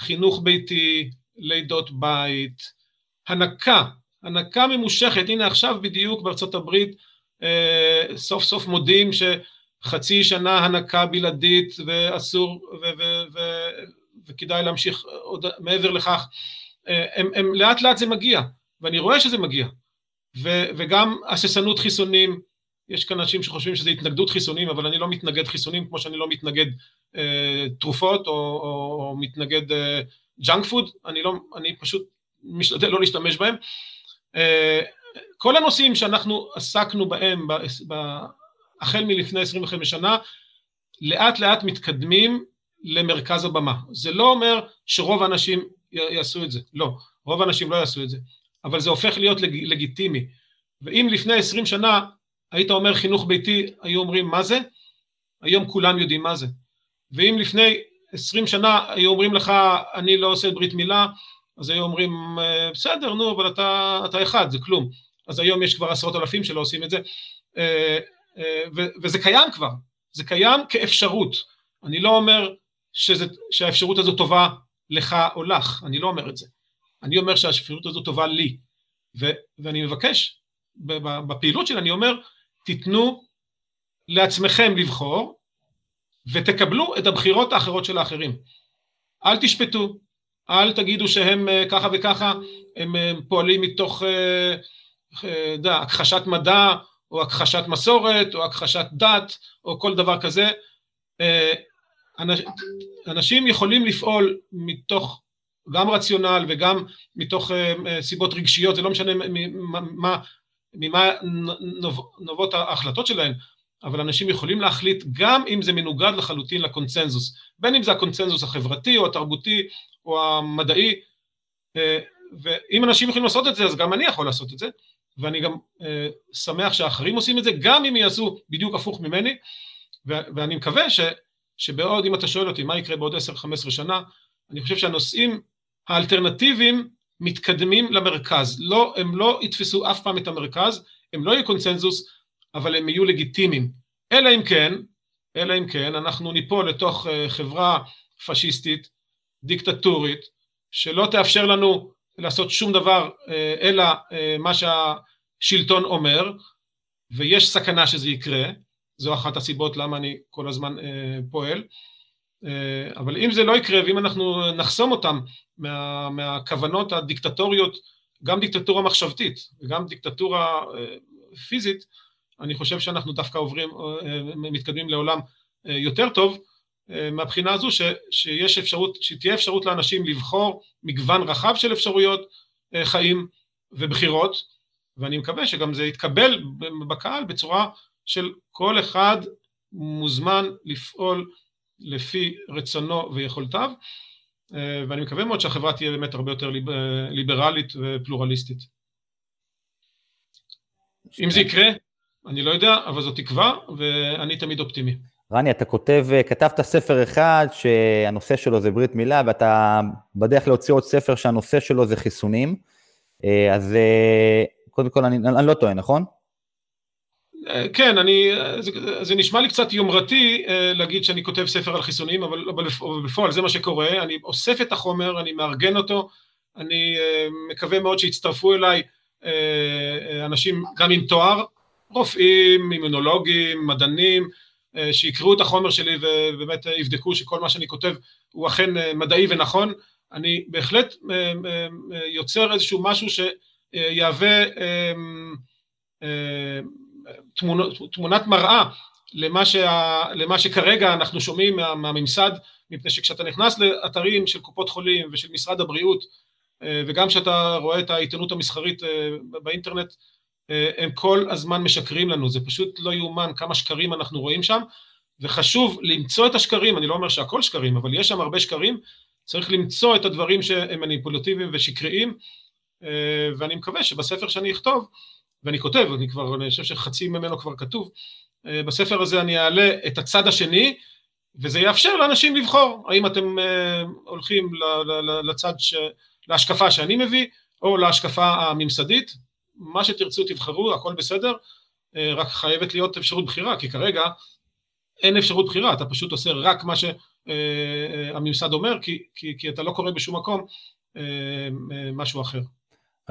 חינוך ביתי, לידות בית, הנקה, הנקה ממושכת, הנה עכשיו בדיוק בארצות הברית אה, סוף סוף מודים שחצי שנה הנקה בלעדית ואסור ו- ו- ו- וכדאי להמשיך עוד מעבר לכך, אה, הם, הם לאט לאט זה מגיע, ואני רואה שזה מגיע, ו, וגם הססנות חיסונים, יש כאן אנשים שחושבים שזה התנגדות חיסונים, אבל אני לא מתנגד חיסונים כמו שאני לא מתנגד אה, תרופות או, או, או מתנגד אה, ג'אנק פוד, אני, לא, אני פשוט משתדל לא להשתמש בהם. אה, כל הנושאים שאנחנו עסקנו בהם ב, ב, החל מלפני 25 שנה, לאט לאט מתקדמים למרכז הבמה. זה לא אומר שרוב האנשים יעשו את זה, לא, רוב האנשים לא יעשו את זה, אבל זה הופך להיות לג, לגיטימי. ואם לפני 20 שנה היית אומר חינוך ביתי, היו אומרים מה זה? היום כולם יודעים מה זה. ואם לפני 20 שנה היו אומרים לך אני לא עושה ברית מילה, אז היו אומרים אה, בסדר נו אבל אתה, אתה אחד זה כלום. אז היום יש כבר עשרות אלפים שלא עושים את זה, אה, אה, וזה קיים כבר, זה קיים כאפשרות. אני לא אומר שזה, שהאפשרות הזו טובה לך או לך, אני לא אומר את זה. אני אומר שהאפשרות הזו טובה לי, ו, ואני מבקש, בפעילות שלי אני אומר, תיתנו לעצמכם לבחור, ותקבלו את הבחירות האחרות של האחרים. אל תשפטו, אל תגידו שהם אה, ככה וככה, הם אה, פועלים מתוך, אה, יודע, הכחשת מדע, או הכחשת מסורת, או הכחשת דת, או כל דבר כזה. אנשים יכולים לפעול מתוך גם רציונל וגם מתוך סיבות רגשיות, זה לא משנה ממה, ממה נובעות ההחלטות שלהם, אבל אנשים יכולים להחליט גם אם זה מנוגד לחלוטין לקונצנזוס, בין אם זה הקונצנזוס החברתי או התרבותי או המדעי, אה, ואם אנשים יכולים לעשות את זה אז גם אני יכול לעשות את זה, ואני גם אה, שמח שאחרים עושים את זה, גם אם יעשו בדיוק הפוך ממני, ואני מקווה ש, שבעוד, אם אתה שואל אותי מה יקרה בעוד 10-15 שנה, אני חושב שהנושאים האלטרנטיביים מתקדמים למרכז, לא, הם לא יתפסו אף פעם את המרכז, הם לא יהיו קונצנזוס, אבל הם יהיו לגיטימיים. אלא אם כן, אלא אם כן, אנחנו ניפול לתוך אה, חברה פשיסטית, דיקטטורית, שלא תאפשר לנו לעשות שום דבר אה, אלא אה, מה שהשלטון אומר, ויש סכנה שזה יקרה, זו אחת הסיבות למה אני כל הזמן פועל, אבל אם זה לא יקרה ואם אנחנו נחסום אותם מה, מהכוונות הדיקטטוריות, גם דיקטטורה מחשבתית וגם דיקטטורה פיזית, אני חושב שאנחנו דווקא עוברים, אה, מתקדמים לעולם אה, יותר טוב, אה, מהבחינה הזו ש, שיש אפשרות, שתהיה אפשרות לאנשים לבחור מגוון רחב של אפשרויות חיים ובחירות, ואני מקווה שגם זה יתקבל בקהל בצורה של כל אחד מוזמן לפעול לפי רצונו ויכולתיו, ואני מקווה מאוד שהחברה תהיה באמת הרבה יותר ליברלית ופלורליסטית. אם זה יקרה, אני לא יודע, אבל זו תקווה, ואני תמיד אופטימי.
רני, אתה כותב, כתבת ספר אחד שהנושא שלו זה ברית מילה, ואתה בדרך להוציא עוד ספר שהנושא שלו זה חיסונים. אה, אז אה, קודם כל, אני, אני לא טועה, נכון?
אה, כן, אני, זה, זה נשמע לי קצת יומרתי להגיד שאני כותב ספר על חיסונים, אבל, אבל בפועל זה מה שקורה, אני אוסף את החומר, אני מארגן אותו, אני מקווה מאוד שיצטרפו אליי אנשים גם עם תואר, רופאים, אימונולוגים, מדענים, אה, שיקראו את החומר שלי ובאמת יבדקו שכל מה שאני כותב הוא אכן אה, מדעי ונכון, אני בהחלט אה, יוצר איזשהו משהו שיהווה תמונות, תמונת מראה למה, שה, למה שכרגע אנחנו שומעים מה, מהממסד, מפני שכשאתה נכנס לאתרים של קופות חולים ושל משרד הבריאות, וגם כשאתה רואה את העיתונות המסחרית באינטרנט, אה, הם כל הזמן משקרים לנו, זה פשוט לא יאומן כמה שקרים אנחנו רואים שם, וחשוב למצוא את השקרים, אני לא אומר שהכל שקרים, אבל יש שם הרבה שקרים, צריך למצוא את הדברים שהם מניפולטיביים ושקריים, אה, ואני מקווה שבספר שאני אכתוב, ואני כותב, אני כבר, אני חושב שחצי ממנו כבר כתוב, אה, בספר הזה אני אעלה את הצד השני, וזה יאפשר לאנשים לבחור, האם אתם הולכים לצד, ש... להשקפה שאני מביא, או להשקפה הממסדית, מה שתרצו תבחרו, הכל בסדר, אה, רק חייבת להיות אפשרות בחירה, כי כרגע אין אפשרות בחירה, אתה פשוט עושה רק מה שהממסד אה, אומר, כי, כי, כי אתה לא קורא בשום מקום אה, משהו אחר.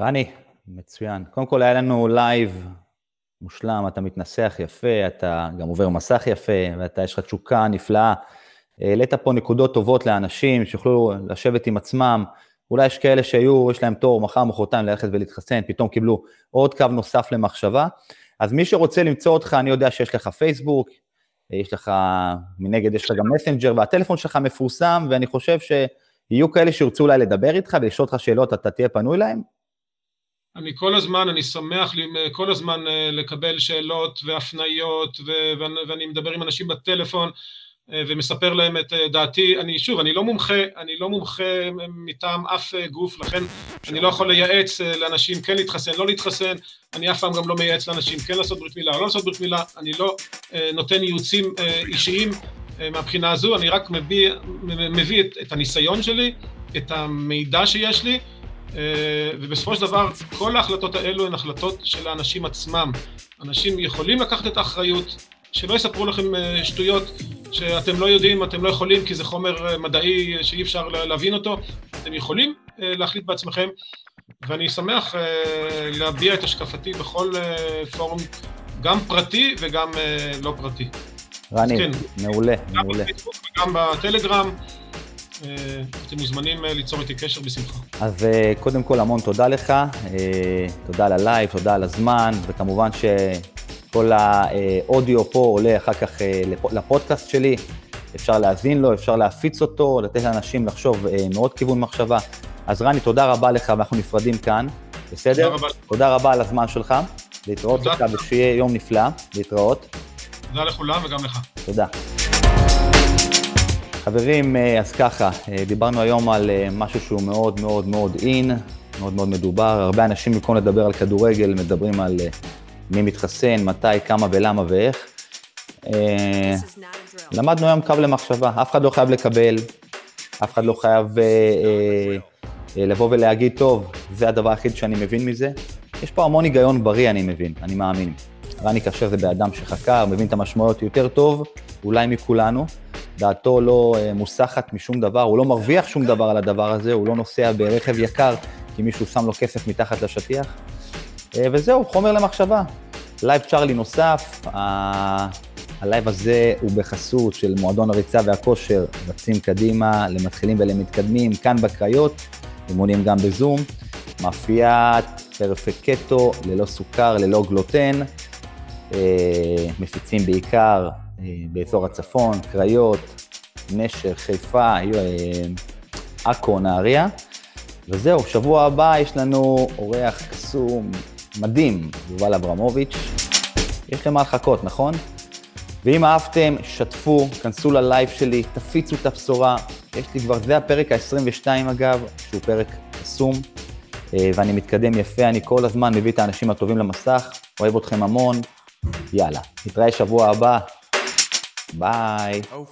רני, מצוין. קודם כל היה לנו לייב מושלם, אתה מתנסח יפה, אתה גם עובר מסך יפה, ואתה, יש לך תשוקה נפלאה. העלית פה נקודות טובות לאנשים שיוכלו לשבת עם עצמם, אולי יש כאלה שהיו, יש להם תור מחר, מחרתיים ללכת ולהתחסן, פתאום קיבלו עוד קו נוסף למחשבה. אז מי שרוצה למצוא אותך, אני יודע שיש לך פייסבוק, יש לך, מנגד יש לך גם מסנג'ר, והטלפון שלך מפורסם, ואני חושב שיהיו כאלה שירצו אולי לדבר איתך ולשאול אותך שאלות, אתה תהיה פנוי להם?
אני כל הזמן, אני שמח לי, כל הזמן אה, לקבל שאלות והפניות, ואני מדבר עם אנשים בטלפון, אה, ומספר להם את אה, דעתי, אני שוב, אני לא מומחה, אני לא מומחה מטעם אף אה, גוף, לכן אני לא יכול לייעץ לאנשים כן להתחסן, לא להתחסן, אני אף פעם גם לא מייעץ לאנשים כן לעשות ברית מילה או לא לעשות ברית מילה, אני לא נותן ייעוצים אישיים מהבחינה הזו, אני רק מביא, מביא את, את הניסיון שלי, את המידע שיש לי, ובסופו של דבר כל ההחלטות האלו הן החלטות של האנשים עצמם. אנשים יכולים לקחת את האחריות, שלא יספרו לכם אה, שטויות שאתם לא יודעים, אתם לא יכולים, כי זה חומר אה, מדעי שאי אפשר להבין אותו, אתם יכולים אה, להחליט בעצמכם, ואני שמח להביע את השקפתי בכל פורום, גם פרטי וגם לא פרטי.
רני, כן. מעולה,
גם
מעולה.
גם בטלגרם. אה, אתם מוזמנים אה, ליצור איתי קשר בשמחה.
אז אה, קודם כל המון תודה לך, תודה על הלייב, תודה על הזמן, וכמובן שכל האודיו פה עולה אחר כך לפודקאסט שלי, אפשר להאזין לו, אפשר להפיץ אותו, לתת לאנשים לחשוב מעוד כיוון מחשבה. אז רני, תודה רבה לך, ואנחנו נפרדים כאן, בסדר? תודה רבה. תודה רבה על הזמן שלך, להתראות לך, ושיהיה יום נפלא, להתראות.
תודה לכולם וגם לך.
תודה. חברים, אה, אז ככה, אה, דיברנו היום על אה, משהו שהוא מאוד מאוד מאוד אין, מאוד מאוד מדובר. הרבה אנשים במקום לדבר על כדורגל, מדברים על מי מתחסן, מתי, כמה ולמה ואיך. למדנו היום קו למחשבה, אף אחד לא חייב לקבל, אף אחד לא חייב לבוא ולהגיד, טוב, זה הדבר היחיד שאני מבין מזה. יש פה המון היגיון בריא, אני מבין, אני מאמין. רני כשר זה באדם שחקר, מבין את המשמעויות יותר טוב, אולי מכולנו. דעתו לא אה, מוסחת משום דבר, הוא לא מרוויח שום דבר על הדבר הזה, הוא לא נוסע ברכב יקר כי מישהו שם לו כסף מתחת לשטיח. אה, וזהו, חומר למחשבה. לייב צ'ארלי נוסף, הלייב הזה הוא בחסות של מועדון הריצה והכושר, רצים קדימה למתחילים ולמתקדמים, כאן בקריות, אימונים גם בזום, מאפיית פרפקטו, ללא סוכר, ללא גלוטן, אה, מפיצים בעיקר באזור הצפון, קריות, נשר, חיפה, אה, עכו, נהריה. וזהו, שבוע הבא יש לנו אורח קסום מדהים, יובל אברמוביץ'. יש למה לחכות, נכון? ואם אהבתם, שתפו, כנסו ללייב שלי, תפיצו את הבשורה. יש לי כבר, זה הפרק ה-22 אגב, שהוא פרק קסום, אה, ואני מתקדם יפה, אני כל הזמן מביא את האנשים הטובים למסך, אוהב אתכם המון, יאללה, נתראה שבוע הבא, Bye. Oh.